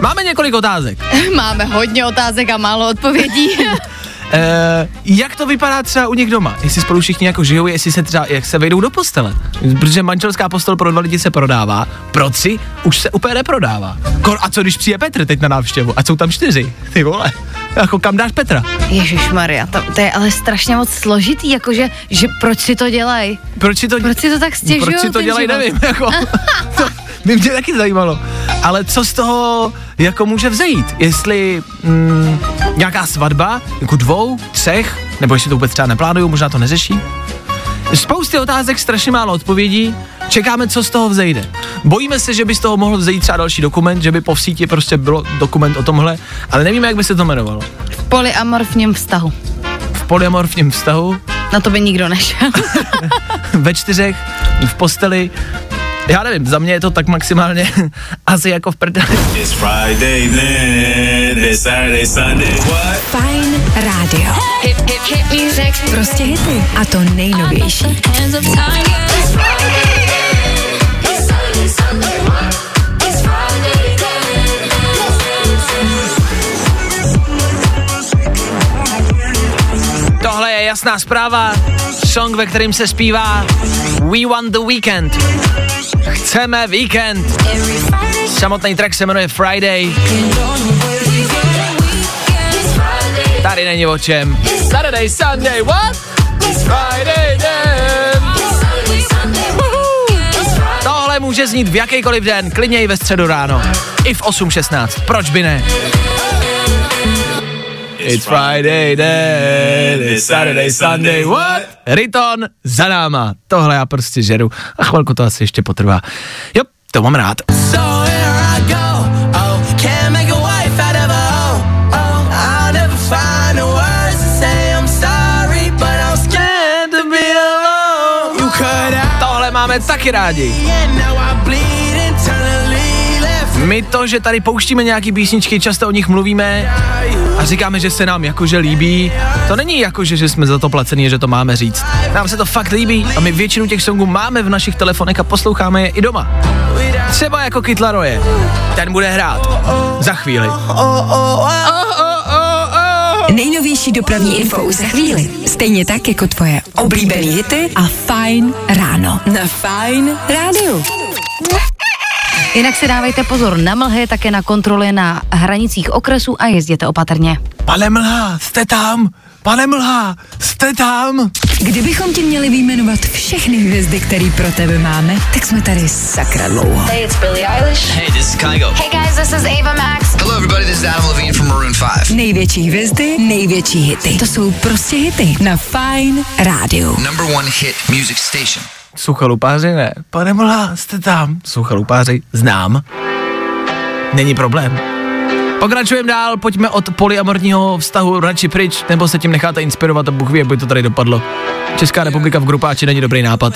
Speaker 4: Máme několik otázek.
Speaker 6: Máme hodně otázek a málo odpovědí.
Speaker 4: E, jak to vypadá třeba u nich doma? Jestli spolu všichni jako žijou, jestli se třeba, jak se vejdou do postele. Protože manželská postel pro dva lidi se prodává, pro tři už se úplně neprodává. Kor, a co když přijde Petr teď na návštěvu? A jsou tam čtyři, ty vole. Jako kam dáš Petra?
Speaker 6: Ježíš Maria, to, to, je ale strašně moc složitý, jakože, že proč si to dělají?
Speaker 4: Proč si to,
Speaker 6: Proč si to tak stěžují?
Speaker 4: proč si to dělají,
Speaker 6: život?
Speaker 4: nevím. Jako, to by mě taky zajímalo. Ale co z toho jako může vzejít? Jestli mm, nějaká svatba, jako dvou, třech, nebo jestli to vůbec třeba neplánují, možná to neřeší? Spousty otázek, strašně málo odpovědí, čekáme, co z toho vzejde. Bojíme se, že by z toho mohl vzejít třeba další dokument, že by po síti prostě bylo dokument o tomhle, ale nevíme, jak by se to jmenovalo.
Speaker 6: V polyamorfním vztahu.
Speaker 4: V polyamorfním vztahu,
Speaker 6: Na to by nikdo nešel.
Speaker 4: ve čtyřech, v posteli, já nevím, za mě je to tak maximálně asi jako v prdeli.
Speaker 5: It's Friday then, it's Saturday, Sunday. What?
Speaker 2: Fajn rádio.
Speaker 1: Hip, hip, hip music.
Speaker 2: Prostě hity. A to nejnovější.
Speaker 4: Tohle je jasná zpráva, song, ve kterým se zpívá We want the weekend. Chceme víkend. Samotný track se jmenuje Friday. Tady není o čem. Saturday, Sunday, what? Friday then. Tohle může znít v jakýkoliv den, klidně i ve středu ráno. I v 8.16, proč by ne? It's Friday then, it's Saturday, Sunday, what? Riton za náma, tohle já prostě žeru a chvilku to asi ještě potrvá. Jo, to mám rád. So here I go, oh, can't make a wife out of a hoe, oh, I'll never find the words to say I'm sorry, but I'm scared to be alone. You cut out. Tohle máme taky rádi. My to, že tady pouštíme nějaký písničky, často o nich mluvíme a říkáme, že se nám jakože líbí. To není jakože, že jsme za to placení, že to máme říct. Nám se to fakt líbí a my většinu těch songů máme v našich telefonech a posloucháme je i doma. Třeba jako Kytlaroje. Ten bude hrát. Za chvíli.
Speaker 2: Nejnovější dopravní info za chvíli. Stejně tak jako tvoje oblíbené hity a Fajn ráno. Na Fajn rádiu.
Speaker 6: Jinak si dávejte pozor na mlhy, také na kontroly na hranicích okresů a jezděte opatrně.
Speaker 4: Pane Mlha, jste tam? Pane Mlha, jste tam?
Speaker 2: Kdybychom ti měli vyjmenovat všechny hvězdy, které pro tebe máme, tak jsme tady sakra dlouho.
Speaker 1: Hey, it's Billie Eilish.
Speaker 10: Hey, this is Kygo.
Speaker 1: Hey guys, this is Ava Max.
Speaker 10: Hello, everybody. This is Adam Levine from Maroon 5.
Speaker 2: Největší hvězdy, největší hity. To jsou prostě hity na Fajn rádiu.
Speaker 10: Number one hit music station.
Speaker 4: Suchalupáři ne. Pane Mlha, jste tam? Suchalupáři znám. Není problém. Pokračujeme dál, pojďme od polyamorního vztahu radši pryč, nebo se tím necháte inspirovat a Bůh ví, jak by to tady dopadlo. Česká republika v grupáči není dobrý nápad.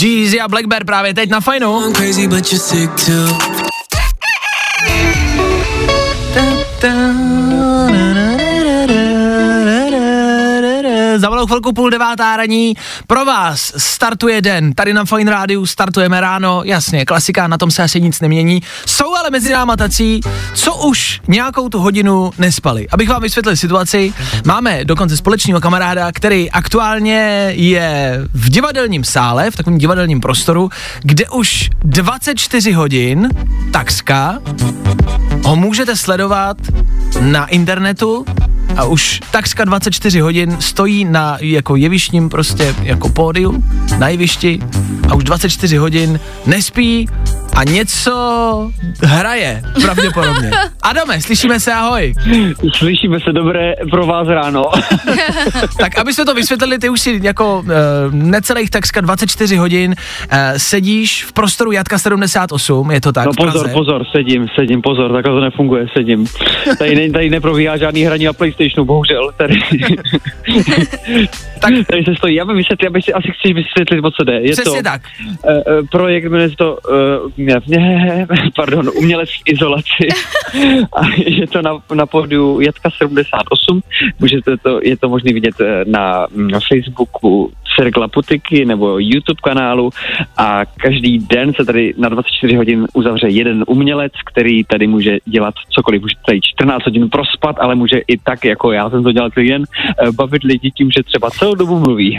Speaker 4: Jeezy a Black Bear právě teď na fajnu. Malou chvilku půl devátá raní pro vás startuje den. Tady na Fine Rádiu startujeme ráno, jasně, klasika, na tom se asi nic nemění. Jsou ale mezi náma tací, co už nějakou tu hodinu nespali. Abych vám vysvětlil situaci, máme dokonce společného kamaráda, který aktuálně je v divadelním sále, v takovém divadelním prostoru, kde už 24 hodin, takřka, ho můžete sledovat na internetu a už takřka 24 hodin stojí na jako jevištním prostě jako pódium na jevišti a už 24 hodin nespí a něco hraje, pravděpodobně. Adame, slyšíme se, ahoj.
Speaker 11: Slyšíme se dobré pro vás ráno.
Speaker 4: tak aby jsme to vysvětlili, ty už si jako uh, necelých takřka 24 hodin uh, sedíš v prostoru Jatka 78, je to tak
Speaker 11: No pozor, pozor, sedím, sedím, pozor, takhle to nefunguje, sedím. Tady, ne, tady neprobíhá žádný hraní na Playstationu, bohužel. Tady,
Speaker 4: tak.
Speaker 11: tady se stojí, já bych vysvětlil, abych si asi chci vysvětlit, o co jde. Je
Speaker 4: Přesně
Speaker 11: to,
Speaker 4: tak.
Speaker 11: Uh, projekt jmenuje se to, uh, ne, ne, pardon, umělec v izolaci. A je to na, na pódiu Jatka 78. Můžete to, je to možné vidět eh, na, na Facebooku Cirkla Putiky nebo YouTube kanálu a každý den se tady na 24 hodin uzavře jeden umělec, který tady může dělat cokoliv. Může tady 14 hodin prospat, ale může i tak, jako já jsem to dělal celý den, eh, bavit lidi tím, že třeba celou dobu mluví.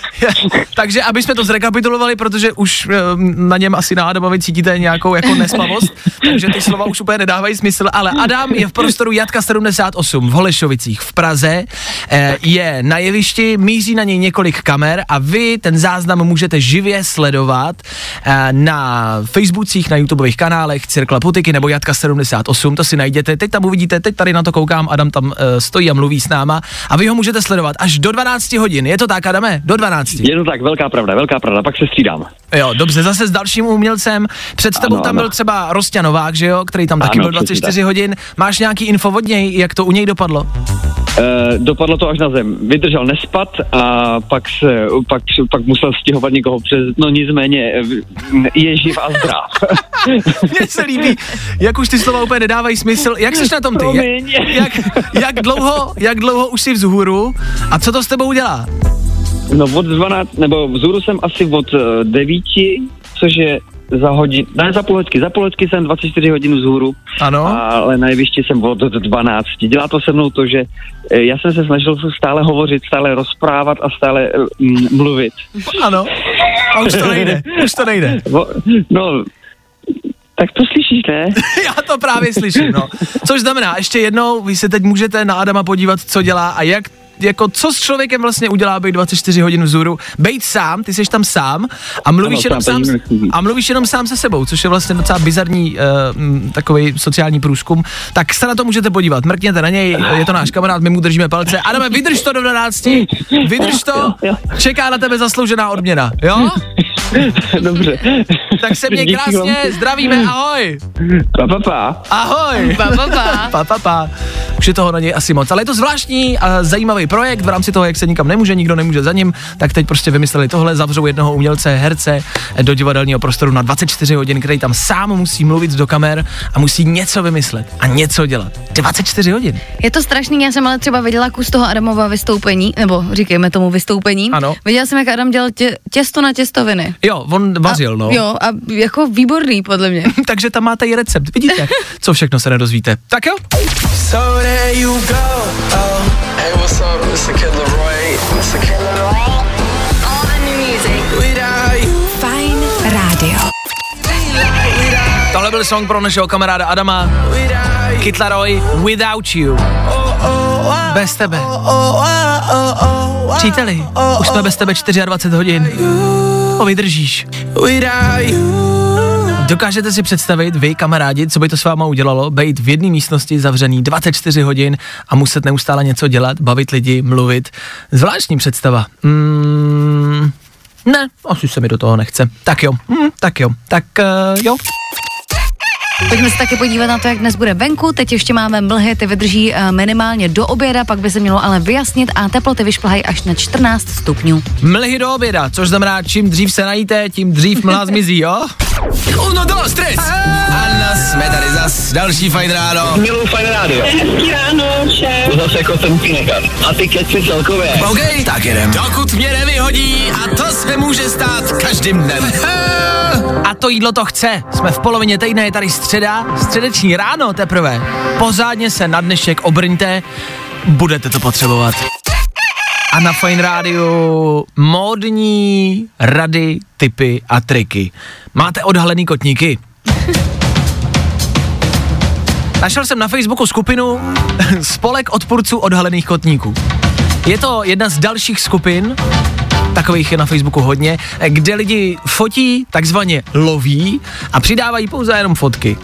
Speaker 4: Takže aby jsme to zrekapitulovali, protože už eh, na něm asi Adamovi cítíte nějakou jako nespavost, takže ty slova už úplně nedávají smysl, ale Adam je v prostoru Jatka 78 v Holešovicích v Praze, eh, je na jevišti, míří na něj několik kamer a vy ten záznam můžete živě sledovat eh, na Facebookcích, na YouTubeových kanálech Cirkla Putiky nebo Jatka 78, to si najděte, teď tam uvidíte, teď tady na to koukám, Adam tam eh, stojí a mluví s náma a vy ho můžete sledovat až do 12 hodin, je to tak Adame? Do 12.
Speaker 11: Je to tak, velká pravda, velká pravda, pak se střídám.
Speaker 4: Jo, dobře, zase s dalším umělcem. Před tebou
Speaker 11: Ano,
Speaker 4: tam
Speaker 11: ano.
Speaker 4: byl třeba Rostě Novák, že jo, který tam taky
Speaker 11: Ano,
Speaker 4: byl
Speaker 11: přesně
Speaker 4: 24
Speaker 11: tak.
Speaker 4: hodin. Máš nějaký info od něj, jak to u něj dopadlo?
Speaker 11: Uh, dopadlo to až na zem. Vydržel nespat a pak, se, pak, pak musel stěhovat někoho přes, no nicméně eh, je živ a zdrav.
Speaker 4: Mně se líbí, jak už ty slova úplně nedávají smysl. Jak jsi na tom ty? Jak, jak, jak, dlouho, jak dlouho už jsi vzhůru a co to s tebou dělá?
Speaker 11: No od 12, nebo vzhůru jsem asi od uh, 9, což je za hodin, ne za půl hoďky, za půl hoďky jsem 24 hodin vzhůru,
Speaker 4: ano.
Speaker 11: ale na jevišti jsem od 12. Dělá to se mnou to, že eh, já jsem se snažil stále hovořit, stále rozprávat a stále eh, mluvit.
Speaker 4: Ano. A už to nejde, už to nejde.
Speaker 11: No, tak to slyšíš, ne?
Speaker 4: Já to právě slyším, no. Což znamená, ještě jednou, vy se teď můžete na Adama podívat, co dělá a jak jako co s člověkem vlastně udělá být 24 hodin vzhůru, být sám, ty jsi tam sám a mluvíš
Speaker 11: Ano,
Speaker 4: jenom
Speaker 11: sám,
Speaker 4: a mluvíš jenom sám se sebou, což je vlastně docela bizarní uh, takový sociální průzkum, tak se na to můžete podívat, mrkněte na něj, je to náš kamarád, my mu držíme palce. Adame, vydrž to do 12, vydrž to, čeká na tebe zasloužená odměna, jo?
Speaker 11: Dobře.
Speaker 4: Tak se
Speaker 11: Díky
Speaker 4: krásně, zdravíme, ahoj.
Speaker 11: Pa, pa, pa.
Speaker 4: Ahoj.
Speaker 6: Pa, pa, pa.
Speaker 4: pa, pa, pa. Už je toho na něj asi moc. Ale je to zvláštní a zajímavý projekt v rámci toho, jak se nikam nemůže, nikdo nemůže za ním, tak teď prostě vymysleli tohle, zavřou jednoho umělce, herce do divadelního prostoru na 24 hodin, který tam sám musí mluvit do kamer a musí něco vymyslet a něco dělat. 24 hodin.
Speaker 6: Je to strašný, já jsem ale třeba viděla kus toho Adamova vystoupení, nebo říkejme tomu vystoupení.
Speaker 4: Ano.
Speaker 6: Viděla jsem, jak Adam dělal tě, těsto na těstoviny.
Speaker 4: Jo, on vařil, no.
Speaker 6: Jo, a jako výborný, podle mě.
Speaker 4: Takže tam máte i recept. Vidíte, co všechno se nedozvíte. Tak jo?
Speaker 8: So there you go. Oh. Hey, what's up? Mr. Kid Leroy. Mr. Kid Leroy.
Speaker 1: All the new music.
Speaker 8: Without you.
Speaker 2: Fajn rádio.
Speaker 4: Tohle byl song pro našeho kamaráda Adama. Kid Laroi, Without You. Bez tebe. Příteli, už jsme bez tebe 24 hodin. To vydržíš. Dokážete si představit, vy kamarádi, co by to s váma udělalo, být v jedné místnosti zavřený 24 hodin a muset neustále něco dělat, bavit lidi, mluvit. Zvláštní představa. Mm, ne, asi se mi do toho nechce. Tak jo, mm, tak jo, tak uh, jo.
Speaker 6: Pojďme se taky podívat na to, jak dnes bude venku. Teď ještě máme mlhy, ty vydrží eh, minimálně do oběda, pak by se mělo ale vyjasnit a teploty vyšplhají až na 14 stupňů.
Speaker 4: Mlhy do oběda, což znamená, čím dřív se najíte, tím dřív mlha zmizí, jo?
Speaker 10: Uno, dos, tres. Anna, jsme tady zas. Další fajn ráno.
Speaker 11: Miluji fajn rádio.
Speaker 12: Hezký ráno, šéf.
Speaker 11: Zase jako jsem. A ty keci celkově.
Speaker 10: OK, tak jedem. Dokud mě nevyhodí, a to se může stát každým dnem.
Speaker 4: A to jídlo to chce. Jsme v polovině týdne, je tady středa, středeční ráno teprve. Pořádně se na dnešek obrňte, budete to potřebovat. A na Fine Rádiu módní rady, typy a triky. Máte odhalený kotníky? Našel jsem na Facebooku skupinu Spolek odpůrců odhalených kotníků. Je to jedna z dalších skupin, takových je na Facebooku hodně, kde lidi fotí, takzvaně loví a přidávají pouze jenom fotky.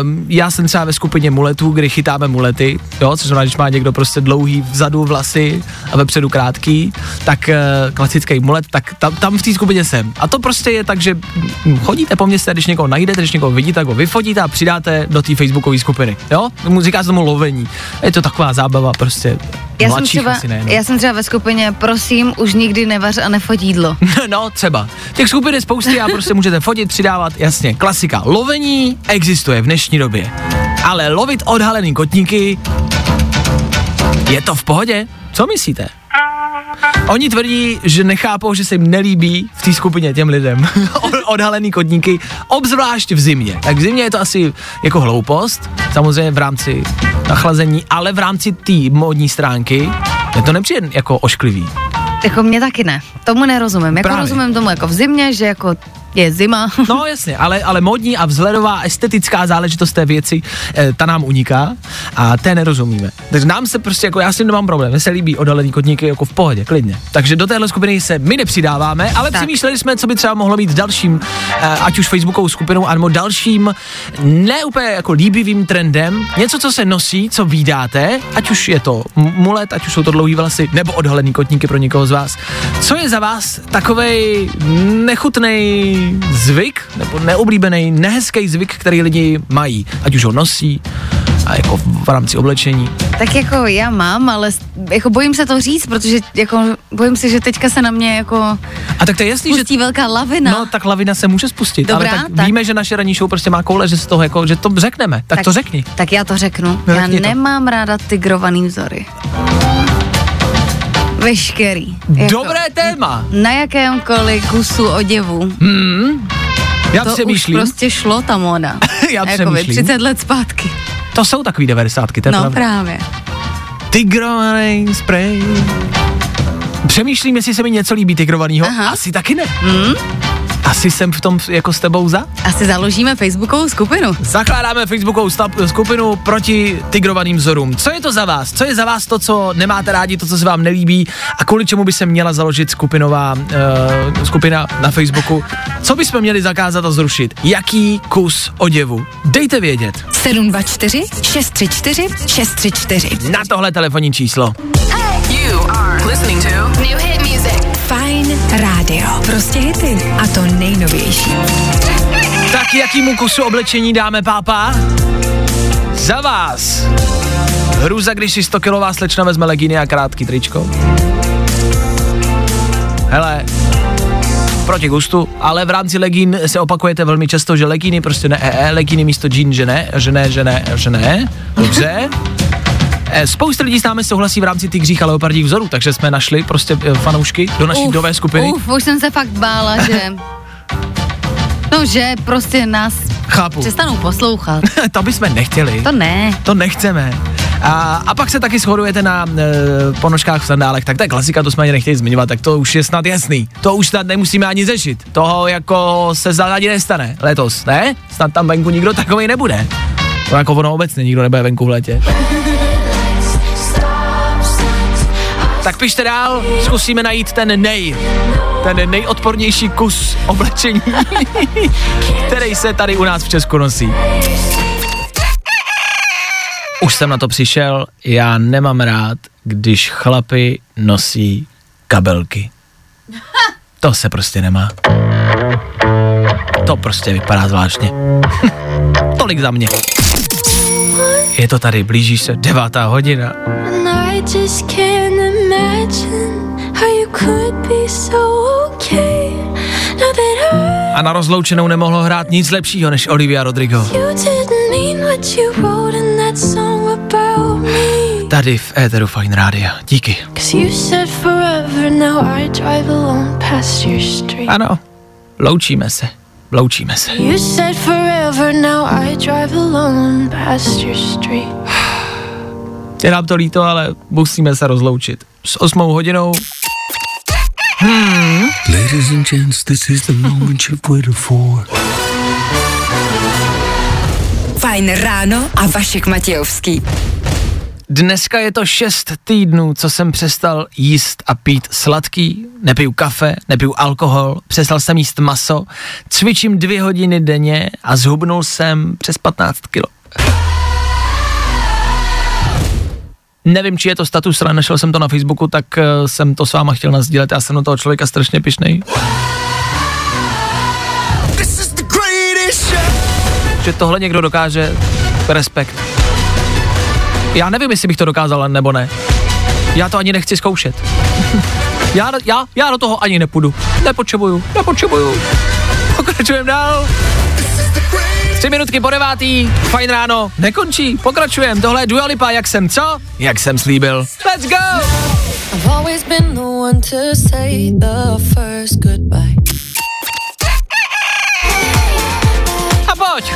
Speaker 4: Um, já jsem třeba ve skupině muletů, kdy chytáme mulety, jo, což znamená, když má někdo prostě dlouhý vzadu vlasy a vepředu krátký, tak uh, klasický mulet, tak tam, tam v té skupině jsem. A to prostě je tak, že hm, chodíte po městě, když někoho najdete, když někoho vidíte, tak ho vyfotíte a přidáte do té facebookové skupiny. Jo? Říká se tomu lovení. Je to taková zábava prostě.
Speaker 6: Já jsem, třeba,
Speaker 4: asi nejenom.
Speaker 6: já jsem třeba ve skupině, prosím, už nikdy nevař a nefoť jídlo.
Speaker 4: No, třeba. Těch skupin je spousty a prostě můžete fotit, přidávat, jasně, klasika. Lovení existuje v dnešní době. Ale lovit odhalený kotníky, je to v pohodě? Co myslíte? Oni tvrdí, že nechápou, že se jim nelíbí v té skupině těm lidem odhalený kotníky, obzvlášť v zimě. Tak v zimě je to asi jako hloupost, samozřejmě v rámci nachlazení, ale v rámci té módní stránky je to nepřijde jako ošklivý.
Speaker 6: Jako mě taky ne. Tomu nerozumím. Jako
Speaker 4: Právě.
Speaker 6: rozumím tomu jako v zimě, že jako je zima.
Speaker 4: No jasně, ale, ale modní a vzhledová estetická záležitost té věci, e, ta nám uniká a té nerozumíme. Takže nám se prostě, jako já s tím nemám problém, mně se líbí odhalený kotníky jako v pohodě, klidně. Takže do téhle skupiny se my nepřidáváme, ale tak. přemýšleli jsme, co by třeba mohlo být dalším, e, ať už facebookovou skupinou, anebo dalším ne úplně jako líbivým trendem, něco, co se nosí, co vydáte, ať už je to mulet, ať už jsou to dlouhý vlasy, nebo odhalený kotníky pro někoho z vás. Co je za vás takovej zvyk, nebo neoblíbený, nehezký zvyk, který lidi mají, ať už ho nosí, a jako v rámci oblečení.
Speaker 6: Tak jako já mám, ale jako bojím se to říct, protože jako bojím se, že teďka se na mě jako
Speaker 4: A tak to je jasný, že
Speaker 6: pustí velká lavina.
Speaker 4: No, tak lavina se může spustit,
Speaker 6: Dobrá,
Speaker 4: ale tak,
Speaker 6: tak.
Speaker 4: víme, že naše ranní show prostě má koule, že z toho jako, že to řekneme, tak, to řekni.
Speaker 6: Tak já to řeknu.
Speaker 4: No,
Speaker 6: já
Speaker 4: řekni to.
Speaker 6: nemám ráda tygrovaný vzory. Veškerý. Jako
Speaker 4: Dobré téma.
Speaker 6: Na jakémkoliv kusu oděvu.
Speaker 4: Hmm. Já
Speaker 6: to
Speaker 4: přemýšlím.
Speaker 6: už prostě šlo ta moda.
Speaker 4: Já
Speaker 6: Jakoby
Speaker 4: přemýšlím.
Speaker 6: 30 let zpátky.
Speaker 4: To jsou takový devadesátky, to je
Speaker 6: No
Speaker 4: pravda.
Speaker 6: právě.
Speaker 4: Tigrovaný spray. Přemýšlím, jestli se mi něco líbí tigrovanýho. Asi taky ne.
Speaker 6: Hmm?
Speaker 4: Asi jsem v tom jako s tebou za.
Speaker 6: Asi založíme facebookovou skupinu.
Speaker 4: Zakládáme Facebookovou sta- skupinu proti tigrovaným vzorům. Co je to za vás? Co je za vás to, co nemáte rádi, to, co se vám nelíbí a kvůli čemu by se měla založit skupinová uh, skupina na Facebooku? Co bychom měli zakázat a zrušit? Jaký kus oděvu? Dejte vědět.
Speaker 2: 724 634 634.
Speaker 4: Na tohle telefonní číslo.
Speaker 2: You are listening to New Hit Radio. Prostě hity. A to nejnovější.
Speaker 4: Tak jakýmu kusu oblečení dáme pápa? Za vás. Hruza, když si 100 kilová slečna vezme legíny a krátký tričko. Hele, proti gustu, ale v rámci legín se opakujete velmi často, že legíny prostě ne, e, legíny místo džín, že ne, že ne, že ne, že ne, dobře. Eh, Spousta lidí s námi souhlasí v rámci tygřích a leopardních vzorů, takže jsme našli prostě eh, fanoušky do naší
Speaker 6: Uf,
Speaker 4: nové skupiny.
Speaker 6: Uf, už jsem se fakt bála, že... No, že prostě nás
Speaker 4: Chápu.
Speaker 6: přestanou poslouchat.
Speaker 4: to bychom nechtěli.
Speaker 6: To ne.
Speaker 4: To nechceme. A, a pak se taky shodujete na e, ponožkách v sandálech, tak to je klasika, to jsme ani nechtěli zmiňovat, tak to už je snad jasný. To už snad nemusíme ani řešit. Toho jako se za ani nestane letos, ne? Snad tam venku nikdo takový nebude. To jako ono obecně nikdo nebude venku v létě. Tak pište dál, zkusíme najít ten nej, ten nejodpornější kus oblečení, který se tady u nás v Česku nosí. Už jsem na to přišel, já nemám rád, když chlapy nosí kabelky. To se prostě nemá. To prostě vypadá zvláštně. Tolik za mě. Je to tady, blíží se devátá hodina. A na rozloučenou nemohlo hrát nic lepšího než Olivia Rodrigo. Tady v éteru Fine Rádia. Díky. Ano, loučíme se. Loučíme se.
Speaker 1: You said forever, now I drive alone past your street.
Speaker 4: Je nám to líto, ale musíme se rozloučit. S osmou hodinou. Hmm.
Speaker 12: Ladies and gents, this is the moment you've waited for.
Speaker 2: Fajn ráno a Vašek Matějovský.
Speaker 4: Dneska je to šest týdnů, co jsem přestal jíst a pít sladký, nepiju kafe, nepiju alkohol, přestal jsem jíst maso, cvičím dvě hodiny denně a zhubnul jsem přes 15 kilo. Nevím, či je to status, ale našel jsem to na Facebooku, tak uh, jsem to s váma chtěl nazdílet. Já jsem na toho člověka strašně pišnej. Že tohle někdo dokáže, respekt. Já nevím, jestli bych to dokázal nebo ne. Já to ani nechci zkoušet. já, já, já do toho ani nepůjdu. Nepotřebuju, nepotřebuju. Pokračujeme dál. Tři minutky po devátý, fajn ráno, nekončí, pokračujem. Tohle je Dua Lipa, jak jsem co? Jak jsem slíbil. Let's go! A pojď!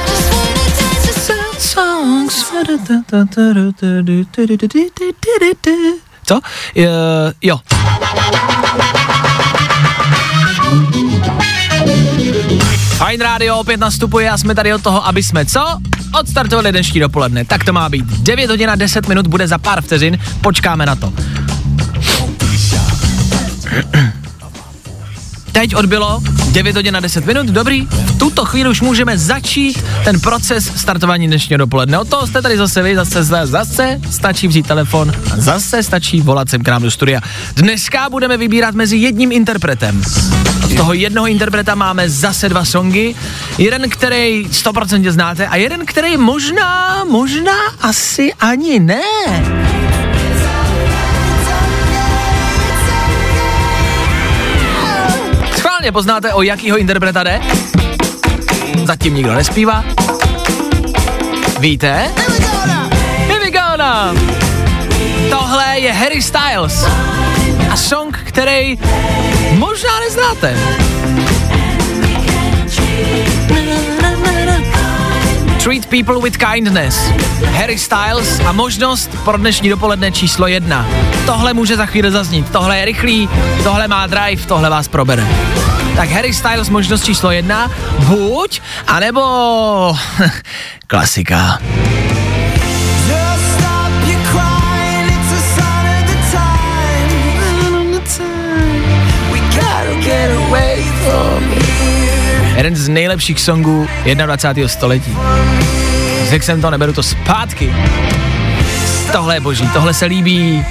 Speaker 4: Co? Jo. Fajn rádio opět nastupuje a jsme tady od toho, aby jsme co? Odstartovali dnešní dopoledne. Tak to má být. 9 hodin a 10 minut bude za pár vteřin. Počkáme na to. Teď odbylo 9 hodin a 10 minut, dobrý. V tuto chvíli už můžeme začít ten proces startování dnešního dopoledne. O toho jste tady zase vy, zase, zase stačí vzít telefon a zase stačí volat sem k nám do studia. Dneska budeme vybírat mezi jedním interpretem. Z toho jednoho interpreta máme zase dva songy. Jeden, který 100% znáte a jeden, který možná, možná asi ani ne. Schválně poznáte, o jakýho interpreta jde? Zatím nikdo nespívá. Víte? Tohle je Harry Styles. A song, který možná neznáte. Treat people with kindness. Harry Styles a možnost pro dnešní dopoledne číslo jedna. Tohle může za chvíli zaznít. Tohle je rychlý, tohle má drive, tohle vás probere. Tak Harry Styles možnost číslo jedna, buď, anebo klasika. Jeden z nejlepších songů 21. století. Řekl jsem to, neberu to zpátky. Tohle je boží, tohle se líbí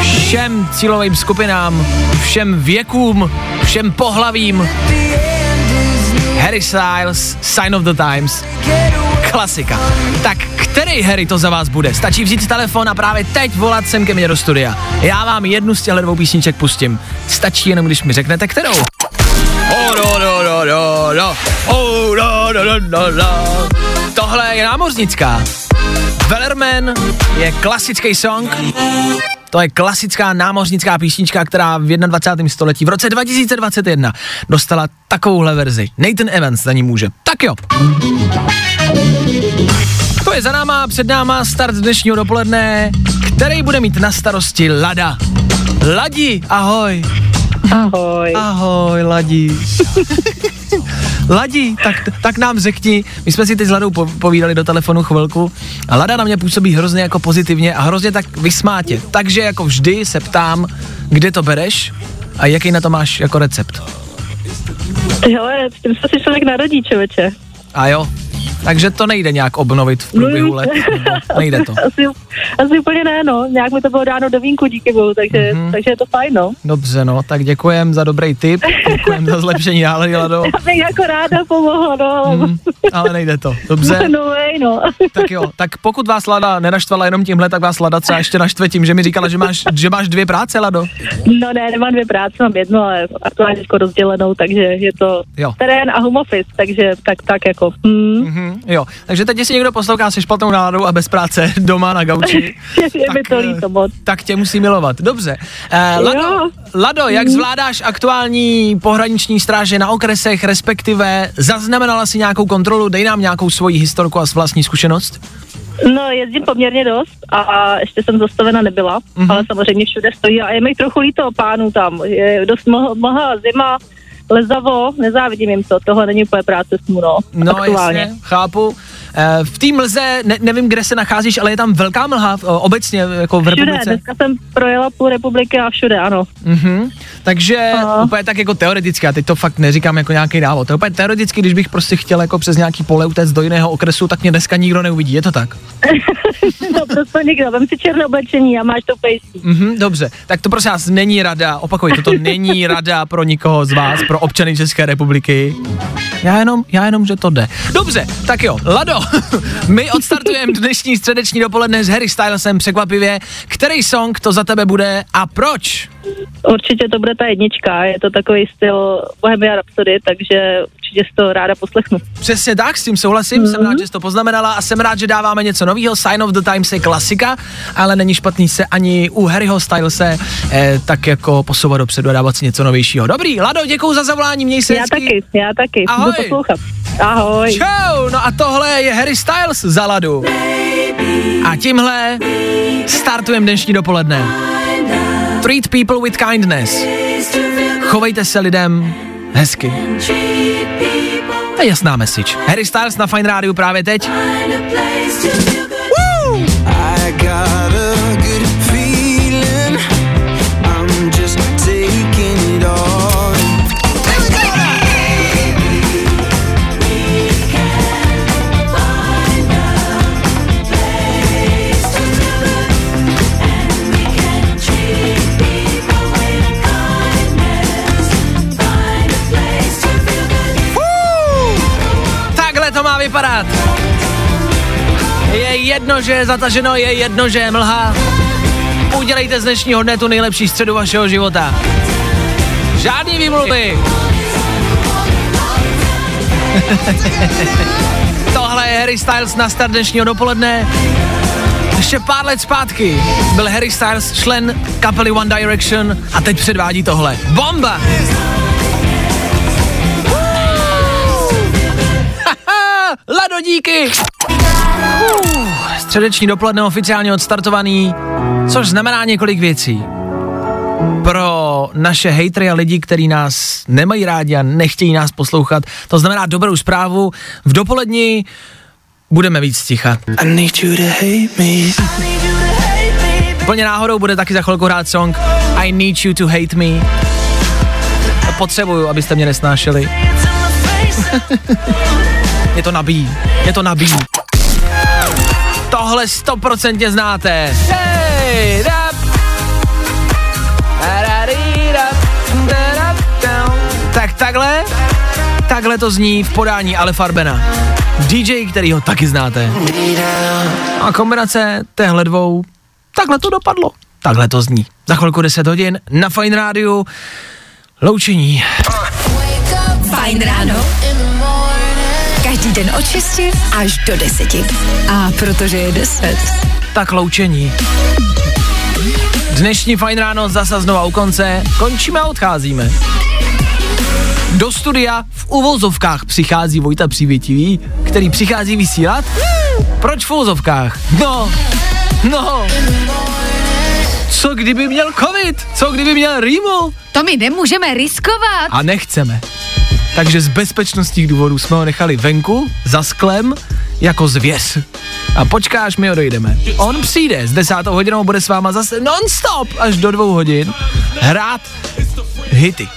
Speaker 4: všem cílovým skupinám, všem věkům, všem pohlavím. Harry Styles, Sign of the Times, klasika. Tak který Harry to za vás bude? Stačí vzít telefon a právě teď volat sem ke mně do studia. Já vám jednu z těchto dvou písniček pustím. Stačí jenom, když mi řeknete, kterou. No. Oh, no, no, no, no, no. Tohle je námořnická. Wellerman je klasický song. To je klasická námořnická písnička, která v 21. století v roce 2021 dostala takovouhle verzi. Nathan Evans za ní může. Tak jo. To je za náma, před náma start dnešního dopoledne, který bude mít na starosti Lada. Ladi, ahoj.
Speaker 12: Ahoj.
Speaker 4: Ahoj, Ladi. Ladi, tak, tak nám řekni, my jsme si teď s Ladou po, povídali do telefonu chvilku a Lada na mě působí hrozně jako pozitivně a hrozně tak vysmátě. Takže jako vždy se ptám, kde to bereš a jaký na to máš jako recept.
Speaker 12: Hele, s tím se si člověk narodí, člověče.
Speaker 4: A jo, takže to nejde nějak obnovit v průběhu let, nebo nejde to.
Speaker 12: Asi, asi úplně ne, no. Nějak mi to bylo dáno do vínku díky bohu, takže, mm-hmm. takže je to fajn, no.
Speaker 4: Dobře, no, tak děkujem za dobrý tip, děkujem za zlepšení nálady, Lado.
Speaker 12: Já bych jako ráda pomohla, no, ale...
Speaker 4: Mm, ale nejde to, dobře.
Speaker 12: No, way, no.
Speaker 4: Tak jo, tak pokud vás Lada nenaštvala jenom tímhle, tak vás Lada třeba ještě naštve tím, že mi říkala, že máš, že máš dvě práce, Lado.
Speaker 12: No ne, nemám dvě práce, mám jednu, ale aktuálně rozdělenou, takže je to
Speaker 4: Jo.
Speaker 12: terén a home office, takže tak, tak jako, hm.
Speaker 4: Mm, jo, takže teď, jestli někdo poslouchá se špatnou náladou a bez práce doma na gauči,
Speaker 12: je mi to líto moc.
Speaker 4: tak tě musí milovat. Dobře. Eh, Lado. Lado, jak zvládáš aktuální pohraniční stráže na okresech, respektive zaznamenala si nějakou kontrolu, dej nám nějakou svoji historku a vlastní zkušenost?
Speaker 12: No, jezdím poměrně dost a ještě jsem zastavena nebyla,
Speaker 4: Mhm.
Speaker 12: mm-hmm. ale samozřejmě všude stojí a je mi trochu líto pánů tam. Je dost mlha, mlha zima, lezavo, nezávidím jim to, tohle není úplně práce s no,
Speaker 4: No
Speaker 12: aktuálně.
Speaker 4: jasně, chápu. Eh, v té mlze, ne, nevím, kde se nacházíš, ale je tam velká mlha v- obecně jako v
Speaker 12: Všude,
Speaker 4: republice.
Speaker 12: dneska jsem projela půl republiky a všude, ano.
Speaker 4: Mhm. Takže úplně tak jako teoreticky, a teď to fakt neříkám jako nějaký návod, to je úplně teoreticky, když bych prostě chtěl jako přes nějaký pole utéct do jiného okresu, tak mě dneska nikdo neuvidí, je to tak?
Speaker 12: no prostě nikdo, vem si černé oblečení a máš to pejstí.
Speaker 4: Mhm, dobře, tak to prosím vás není rada, opakuj, to není rada pro nikoho z vás, pro občany České republiky. Já jenom, já jenom, že to jde. Dobře, tak jo, Lado, my odstartujeme dnešní středeční dopoledne s Harry Stylesem překvapivě. Který song to za tebe bude a proč?
Speaker 12: Určitě to bude ta jednička, je to takový styl Bohemia Rhapsody, takže určitě si to ráda poslechnu.
Speaker 4: Přesně tak, s tím souhlasím, mm-hmm. jsem rád, že jsi to poznamenala a jsem rád, že dáváme něco nového. Sign of the Times je klasika, ale není špatný se ani u Harryho Stylese eh, tak jako posouvat dopředu a dávat si něco novějšího. Dobrý, Lado, děkuji za zavolání, měj se
Speaker 12: Já
Speaker 4: hezky.
Speaker 12: taky, já taky,
Speaker 4: Ahoj.
Speaker 12: budu poslouchat. Ahoj.
Speaker 4: Čau, no a tohle je Harry Styles za Ladu. A tímhle startujeme dnešní dopoledne. Treat people with kindness. Chovejte se lidem hezky. To je jasná message. Harry Styles na Fine Rádiu právě teď.
Speaker 8: I
Speaker 4: to má vypadat. Je jedno, že je zataženo, je jedno, že je mlha. Udělejte z dnešního dne tu nejlepší středu vašeho života. Žádný výmluvy. Tohle je Harry Styles na start dnešního dopoledne. Ještě pár let zpátky byl Harry Styles člen kapely One Direction a teď předvádí tohle. Bomba! Haha, Lado, díky! Uh, středeční dopoledne oficiálně odstartovaný, což znamená několik věcí. Pro naše hejtry a lidi, kteří nás nemají rádi a nechtějí nás poslouchat, to znamená dobrou zprávu. V dopoledni budeme víc ticha. Plně náhodou bude taky za chvilku hrát song I Need You to Hate Me. Potřebuju, abyste mě nesnášeli. Je to nabíjí, je to nabíjí. Tohle stoprocentně znáte. Tak takhle, takhle to zní v podání Ale Farbena. DJ, který ho taky znáte. A kombinace téhle dvou, takhle to dopadlo. Takhle to zní. Za chvilku 10 hodin na Fine Rádiu. Loučení.
Speaker 2: Fajn ráno. Každý den od 6 až do 10. A protože je 10.
Speaker 4: Tak loučení. Dnešní Fajn ráno zase znova u konce. Končíme a odcházíme. Do studia v uvozovkách přichází Vojta Přívětivý, který přichází vysílat. Proč v uvozovkách? No, no. Co kdyby měl covid? Co kdyby měl rýmu?
Speaker 6: To my nemůžeme riskovat.
Speaker 4: A nechceme. Takže z bezpečnostních důvodů jsme ho nechali venku, za sklem, jako zvěř. A počkáš, my odejdeme. On přijde s desátou hodinou, bude s váma zase non-stop až do dvou hodin hrát hity.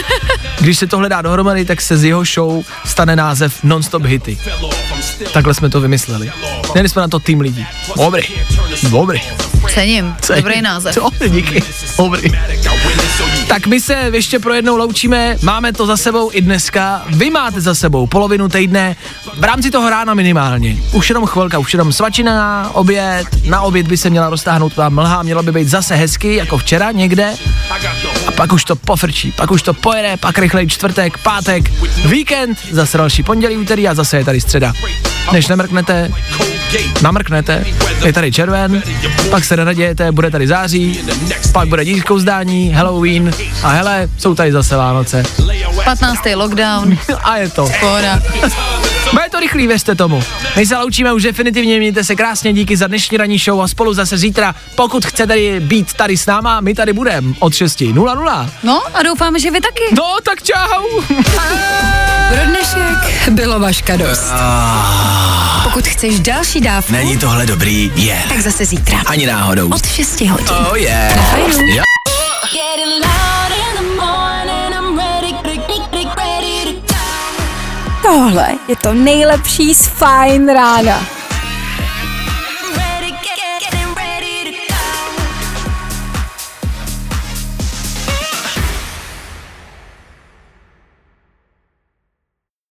Speaker 4: Když se tohle dá dohromady, tak se z jeho show stane název Non-stop hity. Takhle jsme to vymysleli. Měli jsme na to tým lidí. Dobrý, dobrý.
Speaker 6: Cením,
Speaker 4: Cením.
Speaker 6: dobrý název.
Speaker 4: Dobrý, díky. Dobrý. Tak my se ještě pro jednou loučíme, máme to za sebou i dneska, vy máte za sebou polovinu týdne, v rámci toho rána minimálně. Už jenom chvilka, už jenom svačina na oběd, na oběd by se měla roztáhnout ta mlha, mělo by být zase hezky, jako včera někde. A pak už to pofrčí, pak už to pojede, pak rychlej čtvrtek, pátek, víkend, zase další pondělí, úterý a zase je tady středa. Než nemrknete, namrknete, je tady červen, pak se nenadějete, bude tady září, pak bude dískou zdání, Halloween a hele, jsou tady zase Vánoce.
Speaker 6: 15. lockdown.
Speaker 4: a je to.
Speaker 6: Pohoda.
Speaker 4: Bude to rychlý, věřte tomu. My se loučíme už definitivně, mějte se krásně, díky za dnešní ranní show a spolu zase zítra, pokud chcete být tady s náma, my tady budeme od 6.00.
Speaker 6: No a doufáme, že vy taky.
Speaker 4: No, tak čau.
Speaker 2: Pro dnešek bylo vaška dost. Pokud chceš další dávku,
Speaker 4: Není tohle dobrý? Je.
Speaker 2: tak zase zítra.
Speaker 4: Ani náhodou.
Speaker 2: Od 6 hodin.
Speaker 4: Oh yeah.
Speaker 2: Na Fajnu.
Speaker 4: Jo.
Speaker 13: Tohle je to nejlepší z Fine rána.